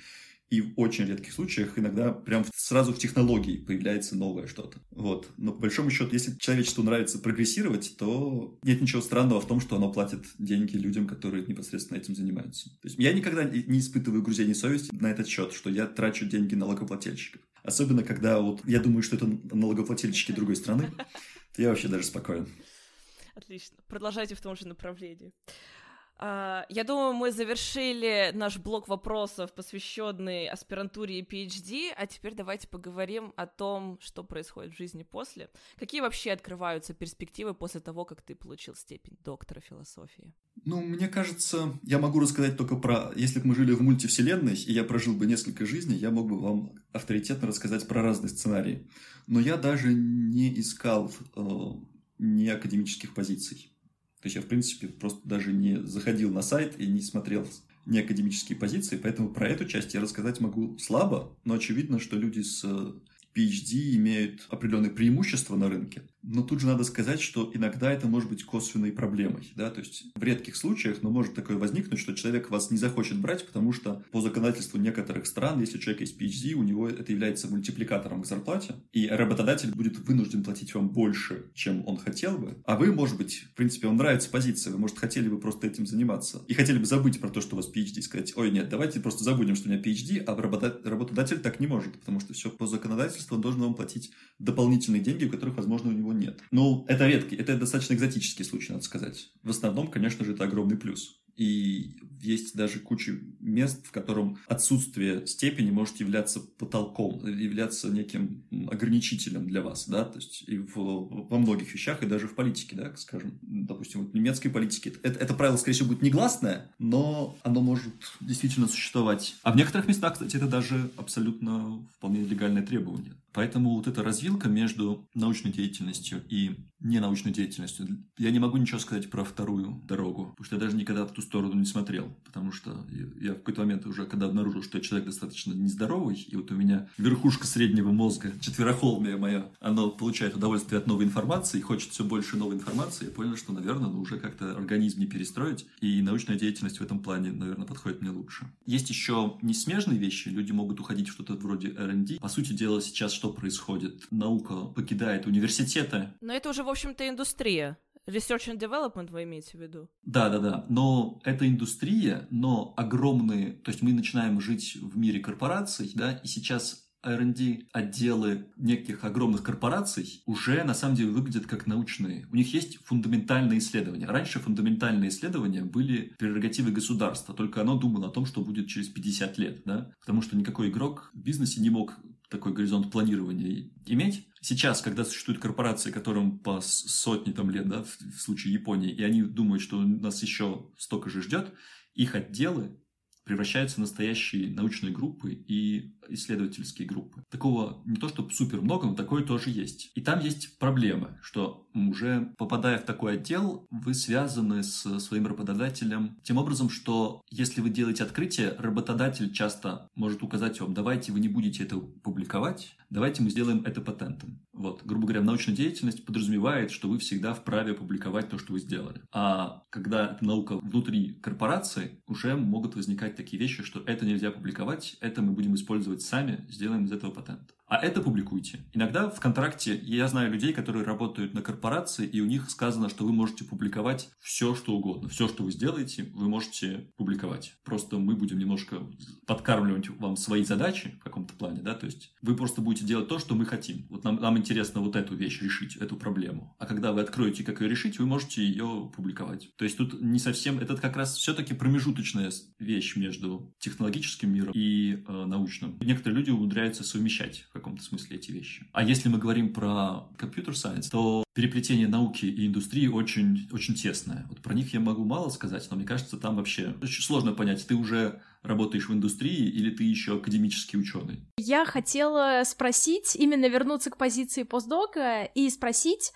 И в очень редких случаях иногда прям сразу в технологии появляется новое что-то. Вот. Но по большому счету, если человечеству нравится прогрессировать, то нет ничего странного в том, что оно платит деньги людям, которые непосредственно этим занимаются. То есть я никогда не испытываю грузения совести на этот счет, что я трачу деньги налогоплательщиков. Особенно, когда вот я думаю, что это налогоплательщики другой страны, то я вообще даже спокоен. Отлично. Продолжайте в том же направлении. А, я думаю, мы завершили наш блок вопросов, посвященный аспирантуре и PhD, а теперь давайте поговорим о том, что происходит в жизни после. Какие вообще открываются перспективы после того, как ты получил степень доктора философии? Ну, мне кажется, я могу рассказать только про... Если бы мы жили в мультивселенной, и я прожил бы несколько жизней, я мог бы вам авторитетно рассказать про разные сценарии. Но я даже не искал э, не позиций. То есть я, в принципе, просто даже не заходил на сайт и не смотрел не академические позиции, поэтому про эту часть я рассказать могу слабо, но очевидно, что люди с PhD имеют определенные преимущества на рынке. Но тут же надо сказать, что иногда это может быть косвенной проблемой. Да? То есть в редких случаях, но может такое возникнуть, что человек вас не захочет брать, потому что по законодательству некоторых стран, если у человека есть PhD, у него это является мультипликатором к зарплате, и работодатель будет вынужден платить вам больше, чем он хотел бы. А вы, может быть, в принципе, вам нравится позиция, вы, может, хотели бы просто этим заниматься. И хотели бы забыть про то, что у вас PhD, и сказать, ой, нет, давайте просто забудем, что у меня PhD, а работодатель так не может, потому что все по законодательству он должен вам платить дополнительные деньги, у которых, возможно, у него нет. Ну, это редкий, это достаточно экзотический случай, надо сказать. В основном, конечно же, это огромный плюс. и есть даже куча мест, в котором отсутствие степени может являться потолком, являться неким ограничителем для вас, да, то есть и в, во многих вещах, и даже в политике, да, скажем, допустим, вот немецкой политике. Это, это правило, скорее всего, будет негласное, но оно может действительно существовать. А в некоторых местах, кстати, это даже абсолютно вполне легальное требование. Поэтому вот эта развилка между научной деятельностью и ненаучной деятельностью, я не могу ничего сказать про вторую дорогу, потому что я даже никогда в ту сторону не смотрел, потому что я в какой-то момент уже, когда обнаружил, что я человек достаточно нездоровый, и вот у меня верхушка среднего мозга, четверохолмия моя, она получает удовольствие от новой информации, хочет все больше новой информации, я понял, что, наверное, ну, уже как-то организм не перестроить, и научная деятельность в этом плане, наверное, подходит мне лучше. Есть еще несмежные вещи, люди могут уходить в что-то вроде R&D. По сути дела, сейчас что происходит? Наука покидает университеты. Но это уже, в общем-то, индустрия. Research and Development вы имеете в виду? Да, да, да. Но это индустрия, но огромные... То есть мы начинаем жить в мире корпораций, да, и сейчас R&D отделы неких огромных корпораций уже на самом деле выглядят как научные. У них есть фундаментальные исследования. Раньше фундаментальные исследования были прерогативой государства, только оно думало о том, что будет через 50 лет, да? Потому что никакой игрок в бизнесе не мог такой горизонт планирования иметь. Сейчас, когда существуют корпорации, которым по сотни там, лет, да, в, в случае Японии, и они думают, что нас еще столько же ждет, их отделы превращаются в настоящие научные группы и исследовательские группы. Такого не то, чтобы супер много, но такое тоже есть. И там есть проблема, что уже попадая в такой отдел, вы связаны с своим работодателем тем образом, что если вы делаете открытие, работодатель часто может указать вам, давайте вы не будете это публиковать, давайте мы сделаем это патентом. Вот, грубо говоря, научная деятельность подразумевает, что вы всегда вправе публиковать то, что вы сделали. А когда наука внутри корпорации, уже могут возникать такие вещи, что это нельзя публиковать, это мы будем использовать сами, сделаем из этого патент. А это публикуйте. Иногда в контракте я знаю людей, которые работают на корпорации, и у них сказано, что вы можете публиковать все, что угодно. Все, что вы сделаете, вы можете публиковать. Просто мы будем немножко подкармливать вам свои задачи в каком-то плане, да, то есть вы просто будете делать то, что мы хотим. Вот нам, нам интересно вот эту вещь решить, эту проблему. А когда вы откроете, как ее решить, вы можете ее публиковать. То есть тут не совсем, это как раз все-таки промежуточная вещь между технологическим миром и э, научным. Некоторые люди умудряются совмещать каком-то смысле эти вещи. А если мы говорим про компьютер сайенс, то переплетение науки и индустрии очень, очень тесное. Вот про них я могу мало сказать, но мне кажется, там вообще очень сложно понять, ты уже работаешь в индустрии или ты еще академический ученый? Я хотела спросить, именно вернуться к позиции постдока и спросить,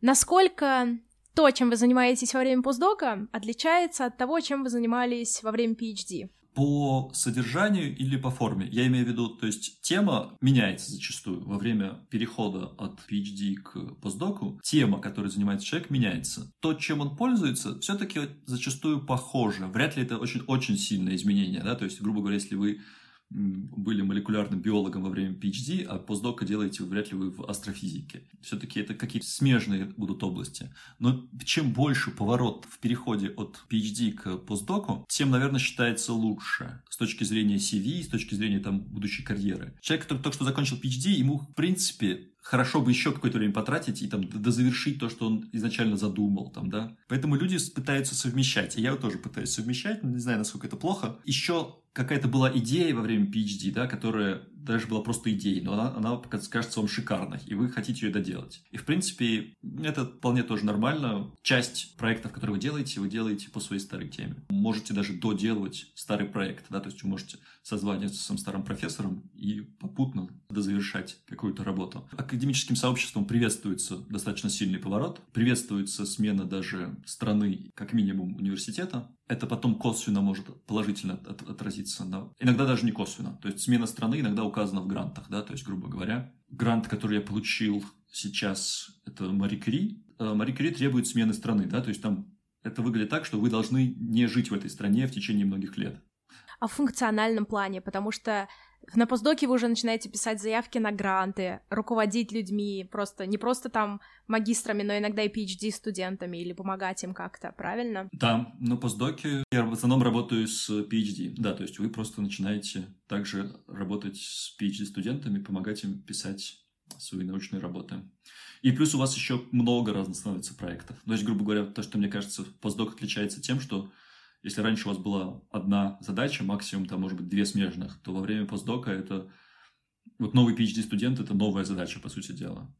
насколько то, чем вы занимаетесь во время постдока, отличается от того, чем вы занимались во время PhD по содержанию или по форме. Я имею в виду, то есть тема меняется зачастую во время перехода от PhD к постдоку. Тема, которой занимается человек, меняется. То, чем он пользуется, все-таки зачастую похоже. Вряд ли это очень-очень сильное изменение. Да? То есть, грубо говоря, если вы были молекулярным биологом во время PhD, а постдока делаете вряд ли вы в астрофизике. Все-таки это какие-то смежные будут области. Но чем больше поворот в переходе от PhD к постдоку, тем, наверное, считается лучше с точки зрения CV, с точки зрения там будущей карьеры. Человек, который только что закончил PhD, ему, в принципе, хорошо бы еще какое-то время потратить и там дозавершить то, что он изначально задумал, там, да. Поэтому люди пытаются совмещать, и я тоже пытаюсь совмещать, не знаю, насколько это плохо. Еще какая-то была идея во время PhD, да, которая даже была просто идеей, но она, она кажется вам шикарной, и вы хотите ее доделать. И, в принципе, это вполне тоже нормально. Часть проектов, которые вы делаете, вы делаете по своей старой теме. Можете даже доделывать старый проект, да, то есть вы можете созваниваться с старым профессором и попутно дозавершать какую-то работу. Академическим сообществом приветствуется достаточно сильный поворот, приветствуется смена даже страны, как минимум, университета, это потом косвенно может положительно отразиться. На... Иногда даже не косвенно. То есть смена страны иногда указана в грантах, да, то есть, грубо говоря, грант, который я получил сейчас, это Мари Кюри. Э, требует смены страны, да, то есть там это выглядит так, что вы должны не жить в этой стране в течение многих лет. А в функциональном плане, потому что на постдоке вы уже начинаете писать заявки на гранты, руководить людьми, просто не просто там магистрами, но иногда и PhD-студентами или помогать им как-то, правильно? Да, на постдоке я в основном работаю с PhD, да, то есть вы просто начинаете также работать с PhD-студентами, помогать им писать свои научные работы. И плюс у вас еще много разных становится проектов. То есть, грубо говоря, то, что мне кажется, постдок отличается тем, что Если раньше у вас была одна задача, максимум там может быть две смежных, то во время постдока это вот новый PhD-студент — это новая задача, по сути дела.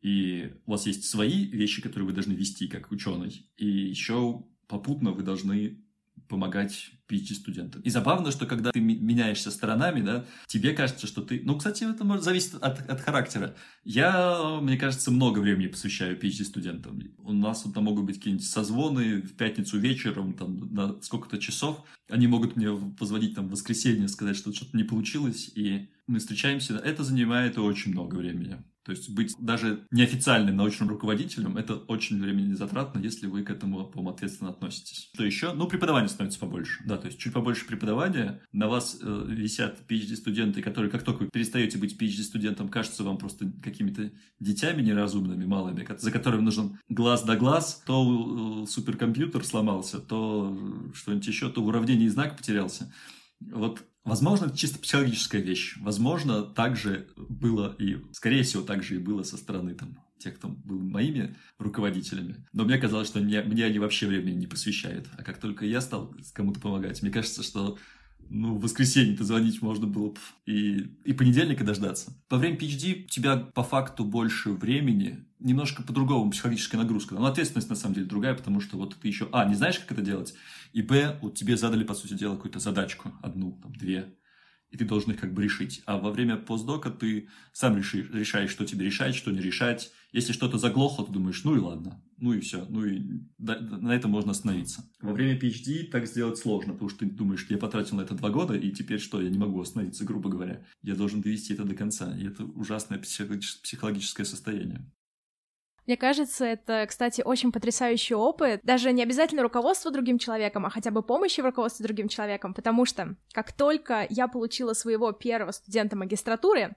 И у вас есть свои вещи, которые вы должны вести как ученый, и еще попутно вы должны помогать PhD-студентам. И забавно, что когда ты меняешься сторонами, да, тебе кажется, что ты... Ну, кстати, это может зависеть от, от характера. Я, мне кажется, много времени посвящаю PhD-студентам. У нас там могут быть какие-нибудь созвоны в пятницу вечером, там, на сколько-то часов. Они могут мне позвонить там в воскресенье, сказать, что что-то не получилось, и мы встречаемся. Это занимает очень много времени. То есть быть даже неофициальным научным руководителем, это очень времени затратно, если вы к этому, по ответственно относитесь. Что еще? Ну, преподавание становится побольше. Да, то есть чуть побольше преподавания. На вас э, висят PhD-студенты, которые, как только вы перестаете быть PhD-студентом, кажутся вам просто какими-то детьми неразумными, малыми, за которыми нужен глаз да глаз. То э, суперкомпьютер сломался, то что-нибудь еще, то в уравнении знак потерялся. Вот Возможно, это чисто психологическая вещь. Возможно, также было и, скорее всего, также и было со стороны там, тех, кто был моими руководителями. Но мне казалось, что мне, мне они вообще времени не посвящают. А как только я стал кому-то помогать, мне кажется, что ну, в воскресенье-то звонить можно было и, и понедельника дождаться. Во время PhD у тебя по факту больше времени, немножко по-другому психологическая нагрузка. Но ответственность на самом деле другая, потому что вот ты еще, а, не знаешь, как это делать, и, б, вот тебе задали, по сути дела, какую-то задачку, одну, там, две, и ты должен их как бы решить. А во время постдока ты сам решишь, решаешь, что тебе решать, что не решать. Если что-то заглохло, ты думаешь, ну и ладно, ну и все, ну и на этом можно остановиться. Во время PhD так сделать сложно, потому что ты думаешь, я потратил на это два года, и теперь что, я не могу остановиться, грубо говоря. Я должен довести это до конца, и это ужасное психологическое состояние. Мне кажется, это, кстати, очень потрясающий опыт. Даже не обязательно руководство другим человеком, а хотя бы помощи в руководстве другим человеком, потому что как только я получила своего первого студента магистратуры,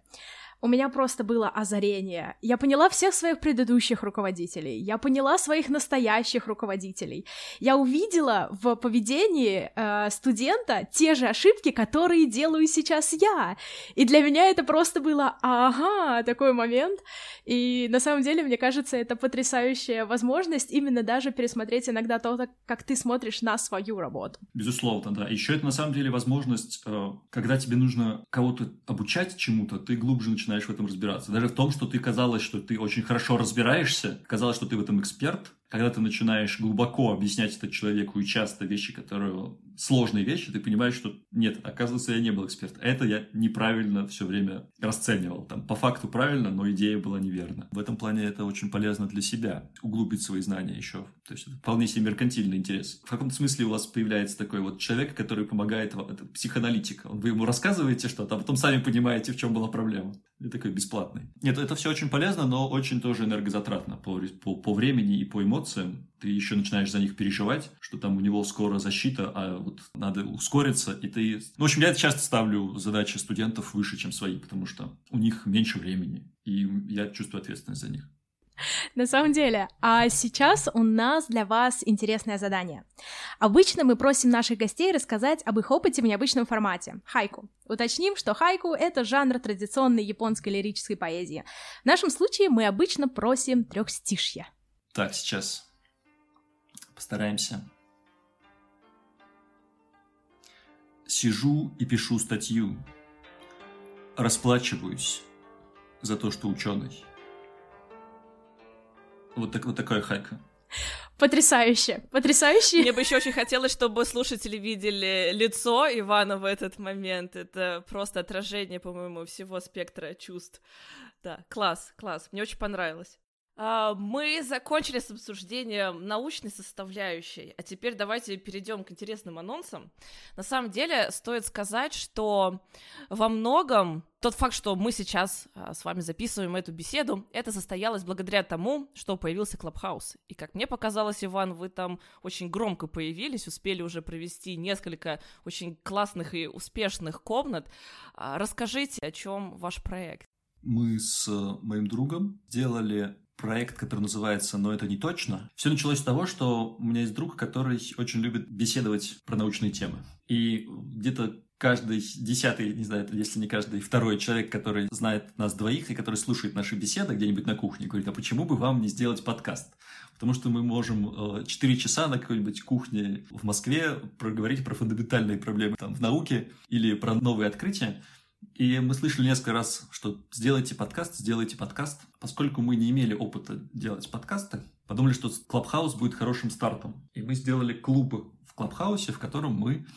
у меня просто было озарение. Я поняла всех своих предыдущих руководителей, я поняла своих настоящих руководителей. Я увидела в поведении э, студента те же ошибки, которые делаю сейчас я. И для меня это просто было ага, такой момент. И на самом деле, мне кажется, это потрясающая возможность именно даже пересмотреть иногда то, как ты смотришь на свою работу. Безусловно, да. Еще это на самом деле возможность, э, когда тебе нужно кого-то обучать чему-то, ты глубже начинаешь начинаешь в этом разбираться. Даже в том, что ты казалось, что ты очень хорошо разбираешься, казалось, что ты в этом эксперт, когда ты начинаешь глубоко объяснять это человеку и часто вещи, которые сложные вещи, ты понимаешь, что нет, оказывается, я не был экспертом. Это я неправильно все время расценивал. Там по факту правильно, но идея была неверна. В этом плане это очень полезно для себя, углубить свои знания еще. То есть это вполне себе меркантильный интерес. В каком-то смысле у вас появляется такой вот человек, который помогает вам, это психоаналитик. Вы ему рассказываете что-то, а потом сами понимаете, в чем была проблема. И такой бесплатный. Нет, это все очень полезно, но очень тоже энергозатратно по, по, по времени и по эмоциям ты еще начинаешь за них переживать, что там у него скоро защита, а вот надо ускориться, и ты... Ну, в общем, я часто ставлю задачи студентов выше, чем свои, потому что у них меньше времени, и я чувствую ответственность за них. На самом деле, а сейчас у нас для вас интересное задание. Обычно мы просим наших гостей рассказать об их опыте в необычном формате — хайку. Уточним, что хайку — это жанр традиционной японской лирической поэзии. В нашем случае мы обычно просим трехстишья. Так, сейчас Постараемся. Сижу и пишу статью. Расплачиваюсь за то, что ученый. Вот, так, вот такая хайка. Потрясающе, потрясающе. Мне бы еще очень хотелось, чтобы слушатели видели лицо Ивана в этот момент. Это просто отражение, по-моему, всего спектра чувств. Да, класс, класс. Мне очень понравилось. А, мы закончили с обсуждением научной составляющей, а теперь давайте перейдем к интересным анонсам. На самом деле стоит сказать, что во многом тот факт, что мы сейчас а, с вами записываем эту беседу, это состоялось благодаря тому, что появился Клабхаус. И как мне показалось, Иван, вы там очень громко появились, успели уже провести несколько очень классных и успешных комнат. А, расскажите, о чем ваш проект. Мы с моим другом сделали проект, который называется «Но это не точно». Все началось с того, что у меня есть друг, который очень любит беседовать про научные темы. И где-то каждый десятый, не знаю, если не каждый второй человек, который знает нас двоих и который слушает наши беседы где-нибудь на кухне, говорит, а почему бы вам не сделать подкаст? Потому что мы можем 4 э, часа на какой-нибудь кухне в Москве проговорить про фундаментальные проблемы там, в науке или про новые открытия. И мы слышали несколько раз, что сделайте подкаст, сделайте подкаст. Поскольку мы не имели опыта делать подкасты, подумали, что Клабхаус будет хорошим стартом. И мы сделали клуб в Клабхаусе, в котором мы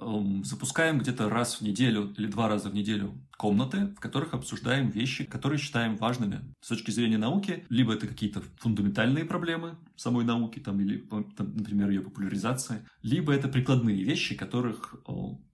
эм, запускаем где-то раз в неделю или два раза в неделю комнаты, в которых обсуждаем вещи, которые считаем важными с точки зрения науки. Либо это какие-то фундаментальные проблемы самой науки, там, или, там, например, ее популяризация, либо это прикладные вещи, которых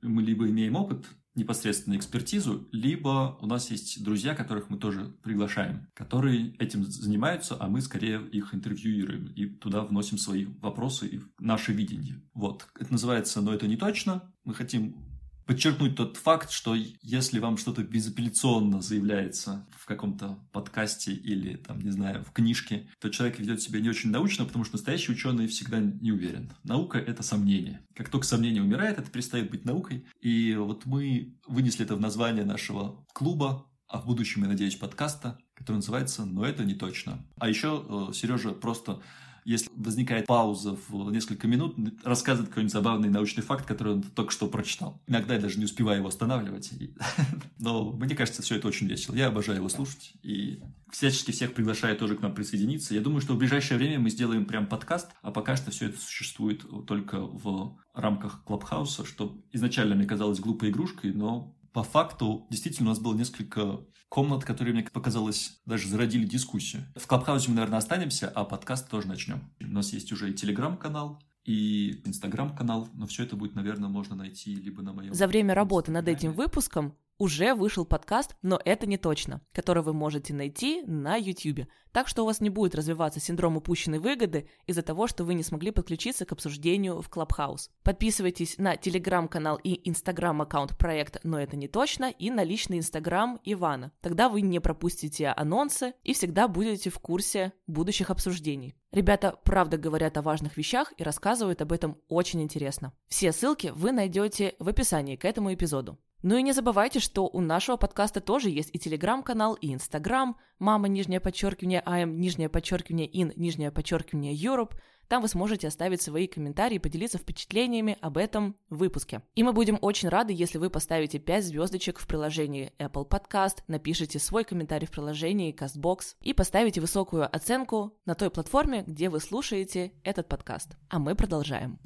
мы либо имеем опыт, непосредственно экспертизу, либо у нас есть друзья, которых мы тоже приглашаем, которые этим занимаются, а мы скорее их интервьюируем и туда вносим свои вопросы и наше видение. Вот. Это называется «но это не точно». Мы хотим подчеркнуть тот факт, что если вам что-то безапелляционно заявляется в каком-то подкасте или, там, не знаю, в книжке, то человек ведет себя не очень научно, потому что настоящий ученый всегда не уверен. Наука — это сомнение. Как только сомнение умирает, это перестает быть наукой. И вот мы вынесли это в название нашего клуба, а в будущем, я надеюсь, подкаста, который называется «Но это не точно». А еще э, Сережа просто если возникает пауза в несколько минут, рассказывает какой-нибудь забавный научный факт, который он только что прочитал. Иногда я даже не успеваю его останавливать. *laughs* Но мне кажется, все это очень весело. Я обожаю его слушать. И всячески всех приглашаю тоже к нам присоединиться. Я думаю, что в ближайшее время мы сделаем прям подкаст, а пока что все это существует только в рамках Клабхауса, что изначально мне казалось глупой игрушкой, но по факту действительно у нас было несколько комнат, которые, мне показалось, даже зародили дискуссию. В Клабхаусе мы, наверное, останемся, а подкаст тоже начнем. У нас есть уже и телеграм-канал, и инстаграм-канал, но все это будет, наверное, можно найти либо на моем... За время работы над этим выпуском уже вышел подкаст «Но это не точно», который вы можете найти на YouTube. Так что у вас не будет развиваться синдром упущенной выгоды из-за того, что вы не смогли подключиться к обсуждению в Clubhouse. Подписывайтесь на телеграм-канал и инстаграм-аккаунт проекта «Но это не точно» и на личный инстаграм Ивана. Тогда вы не пропустите анонсы и всегда будете в курсе будущих обсуждений. Ребята правда говорят о важных вещах и рассказывают об этом очень интересно. Все ссылки вы найдете в описании к этому эпизоду. Ну и не забывайте, что у нашего подкаста тоже есть и телеграм-канал, и инстаграм, мама, нижнее подчеркивание, АМ, нижнее подчеркивание, ин, нижнее подчеркивание, Europe. Там вы сможете оставить свои комментарии и поделиться впечатлениями об этом выпуске. И мы будем очень рады, если вы поставите 5 звездочек в приложении Apple Podcast, напишите свой комментарий в приложении CastBox и поставите высокую оценку на той платформе, где вы слушаете этот подкаст. А мы продолжаем.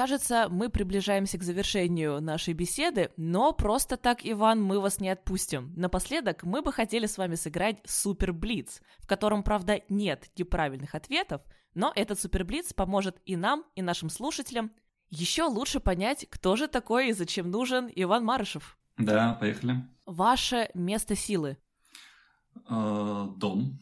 Кажется, мы приближаемся к завершению нашей беседы, но просто так, Иван, мы вас не отпустим. Напоследок, мы бы хотели с вами сыграть Супер Блиц, в котором, правда, нет неправильных ответов, но этот Супер Блиц поможет и нам, и нашим слушателям еще лучше понять, кто же такой и зачем нужен Иван Марышев. Да, поехали. Ваше место силы. Э, дом.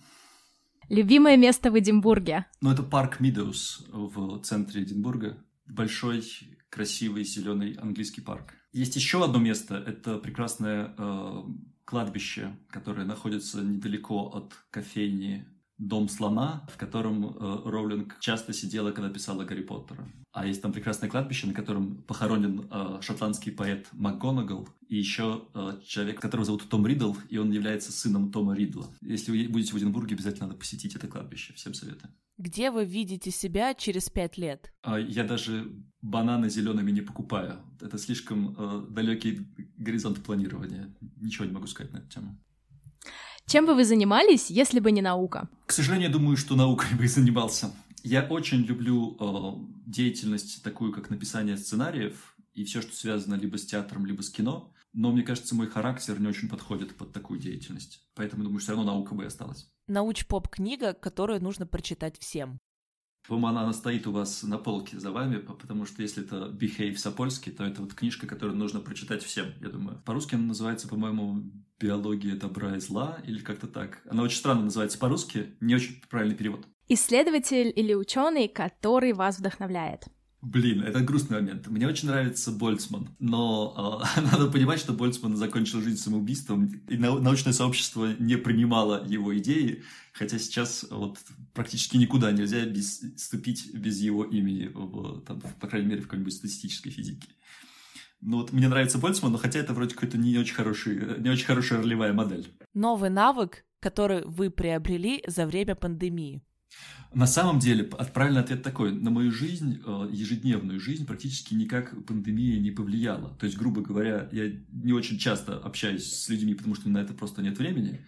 Любимое место в Эдинбурге. Ну, это парк Мидоус в центре Эдинбурга большой, красивый, зеленый английский парк. Есть еще одно место, это прекрасное э, кладбище, которое находится недалеко от кофейни «Дом слона», в котором э, Роулинг часто сидела, когда писала Гарри Поттера. А есть там прекрасное кладбище, на котором похоронен э, шотландский поэт МакГонагал и еще э, человек, которого зовут Том Ридл, и он является сыном Тома Ридла. Если вы будете в Эдинбурге, обязательно надо посетить это кладбище. Всем советую. Где вы видите себя через пять лет? А, я даже бананы зелеными не покупаю. Это слишком э, далекий горизонт планирования. Ничего не могу сказать на эту тему. Чем бы вы занимались, если бы не наука? К сожалению, думаю, что наукой бы и занимался. Я очень люблю э, деятельность такую, как написание сценариев и все, что связано либо с театром, либо с кино. Но мне кажется, мой характер не очень подходит под такую деятельность. Поэтому, думаю, все равно наука бы и осталась науч-поп-книга, которую нужно прочитать всем. По-моему, она стоит у вас на полке за вами, потому что если это Behave Сапольский, то это вот книжка, которую нужно прочитать всем, я думаю. По-русски она называется, по-моему, «Биология добра и зла» или как-то так. Она очень странно называется по-русски, не очень правильный перевод. Исследователь или ученый, который вас вдохновляет? Блин, это грустный момент. Мне очень нравится Больцман, но э, *laughs* надо понимать, что Больцман закончил жизнь самоубийством, и научное сообщество не принимало его идеи, хотя сейчас вот практически никуда нельзя без, ступить без его имени, в, там, по крайней мере, в какой-нибудь статистической физике. Ну вот мне нравится Больцман, но хотя это вроде какой-то не очень хороший, не очень хорошая ролевая модель. Новый навык, который вы приобрели за время пандемии. На самом деле, правильный ответ такой. На мою жизнь, э, ежедневную жизнь, практически никак пандемия не повлияла. То есть, грубо говоря, я не очень часто общаюсь с людьми, потому что на это просто нет времени.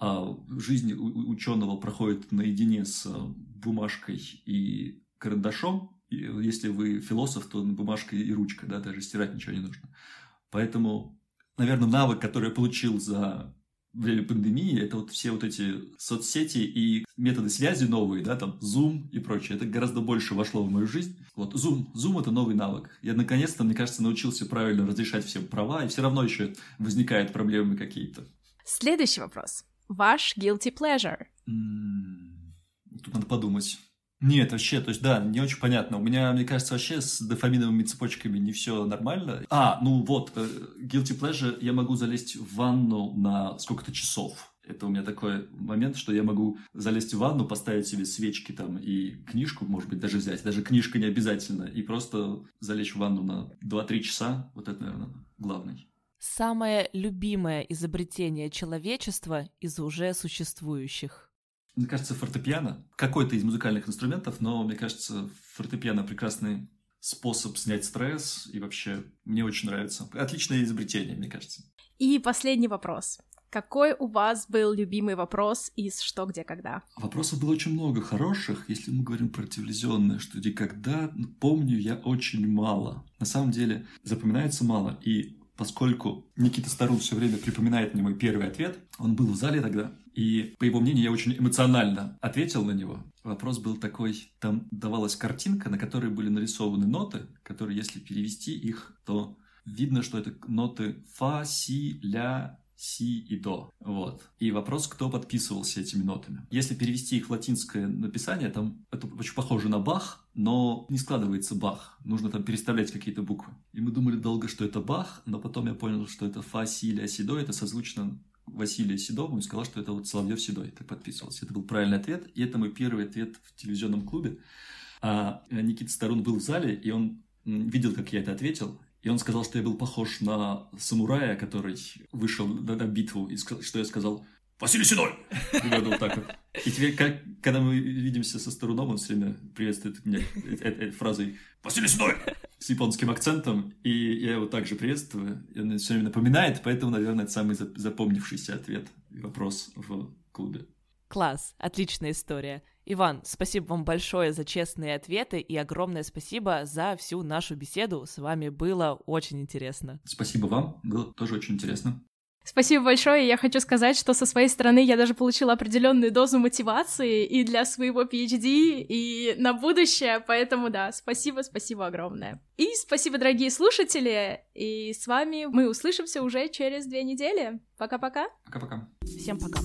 А жизнь ученого проходит наедине с э, бумажкой и карандашом. Если вы философ, то бумажка и ручка, да, даже стирать ничего не нужно. Поэтому, наверное, навык, который я получил за время пандемии, это вот все вот эти соцсети и методы связи новые, да, там Zoom и прочее, это гораздо больше вошло в мою жизнь. Вот Zoom, Zoom это новый навык. Я наконец-то, мне кажется, научился правильно разрешать всем права, и все равно еще возникают проблемы какие-то. Следующий вопрос. Ваш guilty pleasure? Тут надо подумать. Нет, вообще, то есть, да, не очень понятно. У меня, мне кажется, вообще с дофаминовыми цепочками не все нормально. А, ну вот, э, guilty pleasure, я могу залезть в ванну на сколько-то часов. Это у меня такой момент, что я могу залезть в ванну, поставить себе свечки там и книжку, может быть, даже взять. Даже книжка не обязательно. И просто залечь в ванну на 2-3 часа. Вот это, наверное, главный. Самое любимое изобретение человечества из уже существующих мне кажется, фортепиано. Какой-то из музыкальных инструментов, но мне кажется, фортепиано прекрасный способ снять стресс, и вообще мне очень нравится. Отличное изобретение, мне кажется. И последний вопрос. Какой у вас был любимый вопрос из «Что, где, когда»? Вопросов было очень много хороших. Если мы говорим про телевизионное «Что, где, когда», ну, помню я очень мало. На самом деле запоминается мало. И поскольку Никита Старун все время припоминает мне мой первый ответ, он был в зале тогда, и, по его мнению, я очень эмоционально ответил на него. Вопрос был такой, там давалась картинка, на которой были нарисованы ноты, которые, если перевести их, то видно, что это ноты фа, си, ля, си и до. Вот. И вопрос, кто подписывался этими нотами. Если перевести их в латинское написание, там это очень похоже на Бах, но не складывается Бах. Нужно там переставлять какие-то буквы. И мы думали долго, что это Бах, но потом я понял, что это фа, си, ля, си, до. Это созвучно Василия Седову и сказал, что это вот Соловьев Седой так подписывался. Это был правильный ответ, и это мой первый ответ в телевизионном клубе. А Никита Старун был в зале, и он видел, как я это ответил, и он сказал, что я был похож на самурая, который вышел на, на битву, и что я сказал «Василий Седой!» Примерно вот так вот. И теперь, как, когда мы видимся со Старуном, он все время приветствует меня этой фразой «Василий Седой!» с японским акцентом, и я его также приветствую. И он все время напоминает, поэтому, наверное, это самый запомнившийся ответ и вопрос в клубе. Класс, отличная история. Иван, спасибо вам большое за честные ответы и огромное спасибо за всю нашу беседу. С вами было очень интересно. Спасибо вам, было тоже очень интересно. Спасибо большое. Я хочу сказать, что со своей стороны я даже получила определенную дозу мотивации и для своего PhD, и на будущее. Поэтому да, спасибо, спасибо огромное. И спасибо, дорогие слушатели. И с вами мы услышимся уже через две недели. Пока-пока. Пока-пока. Всем пока.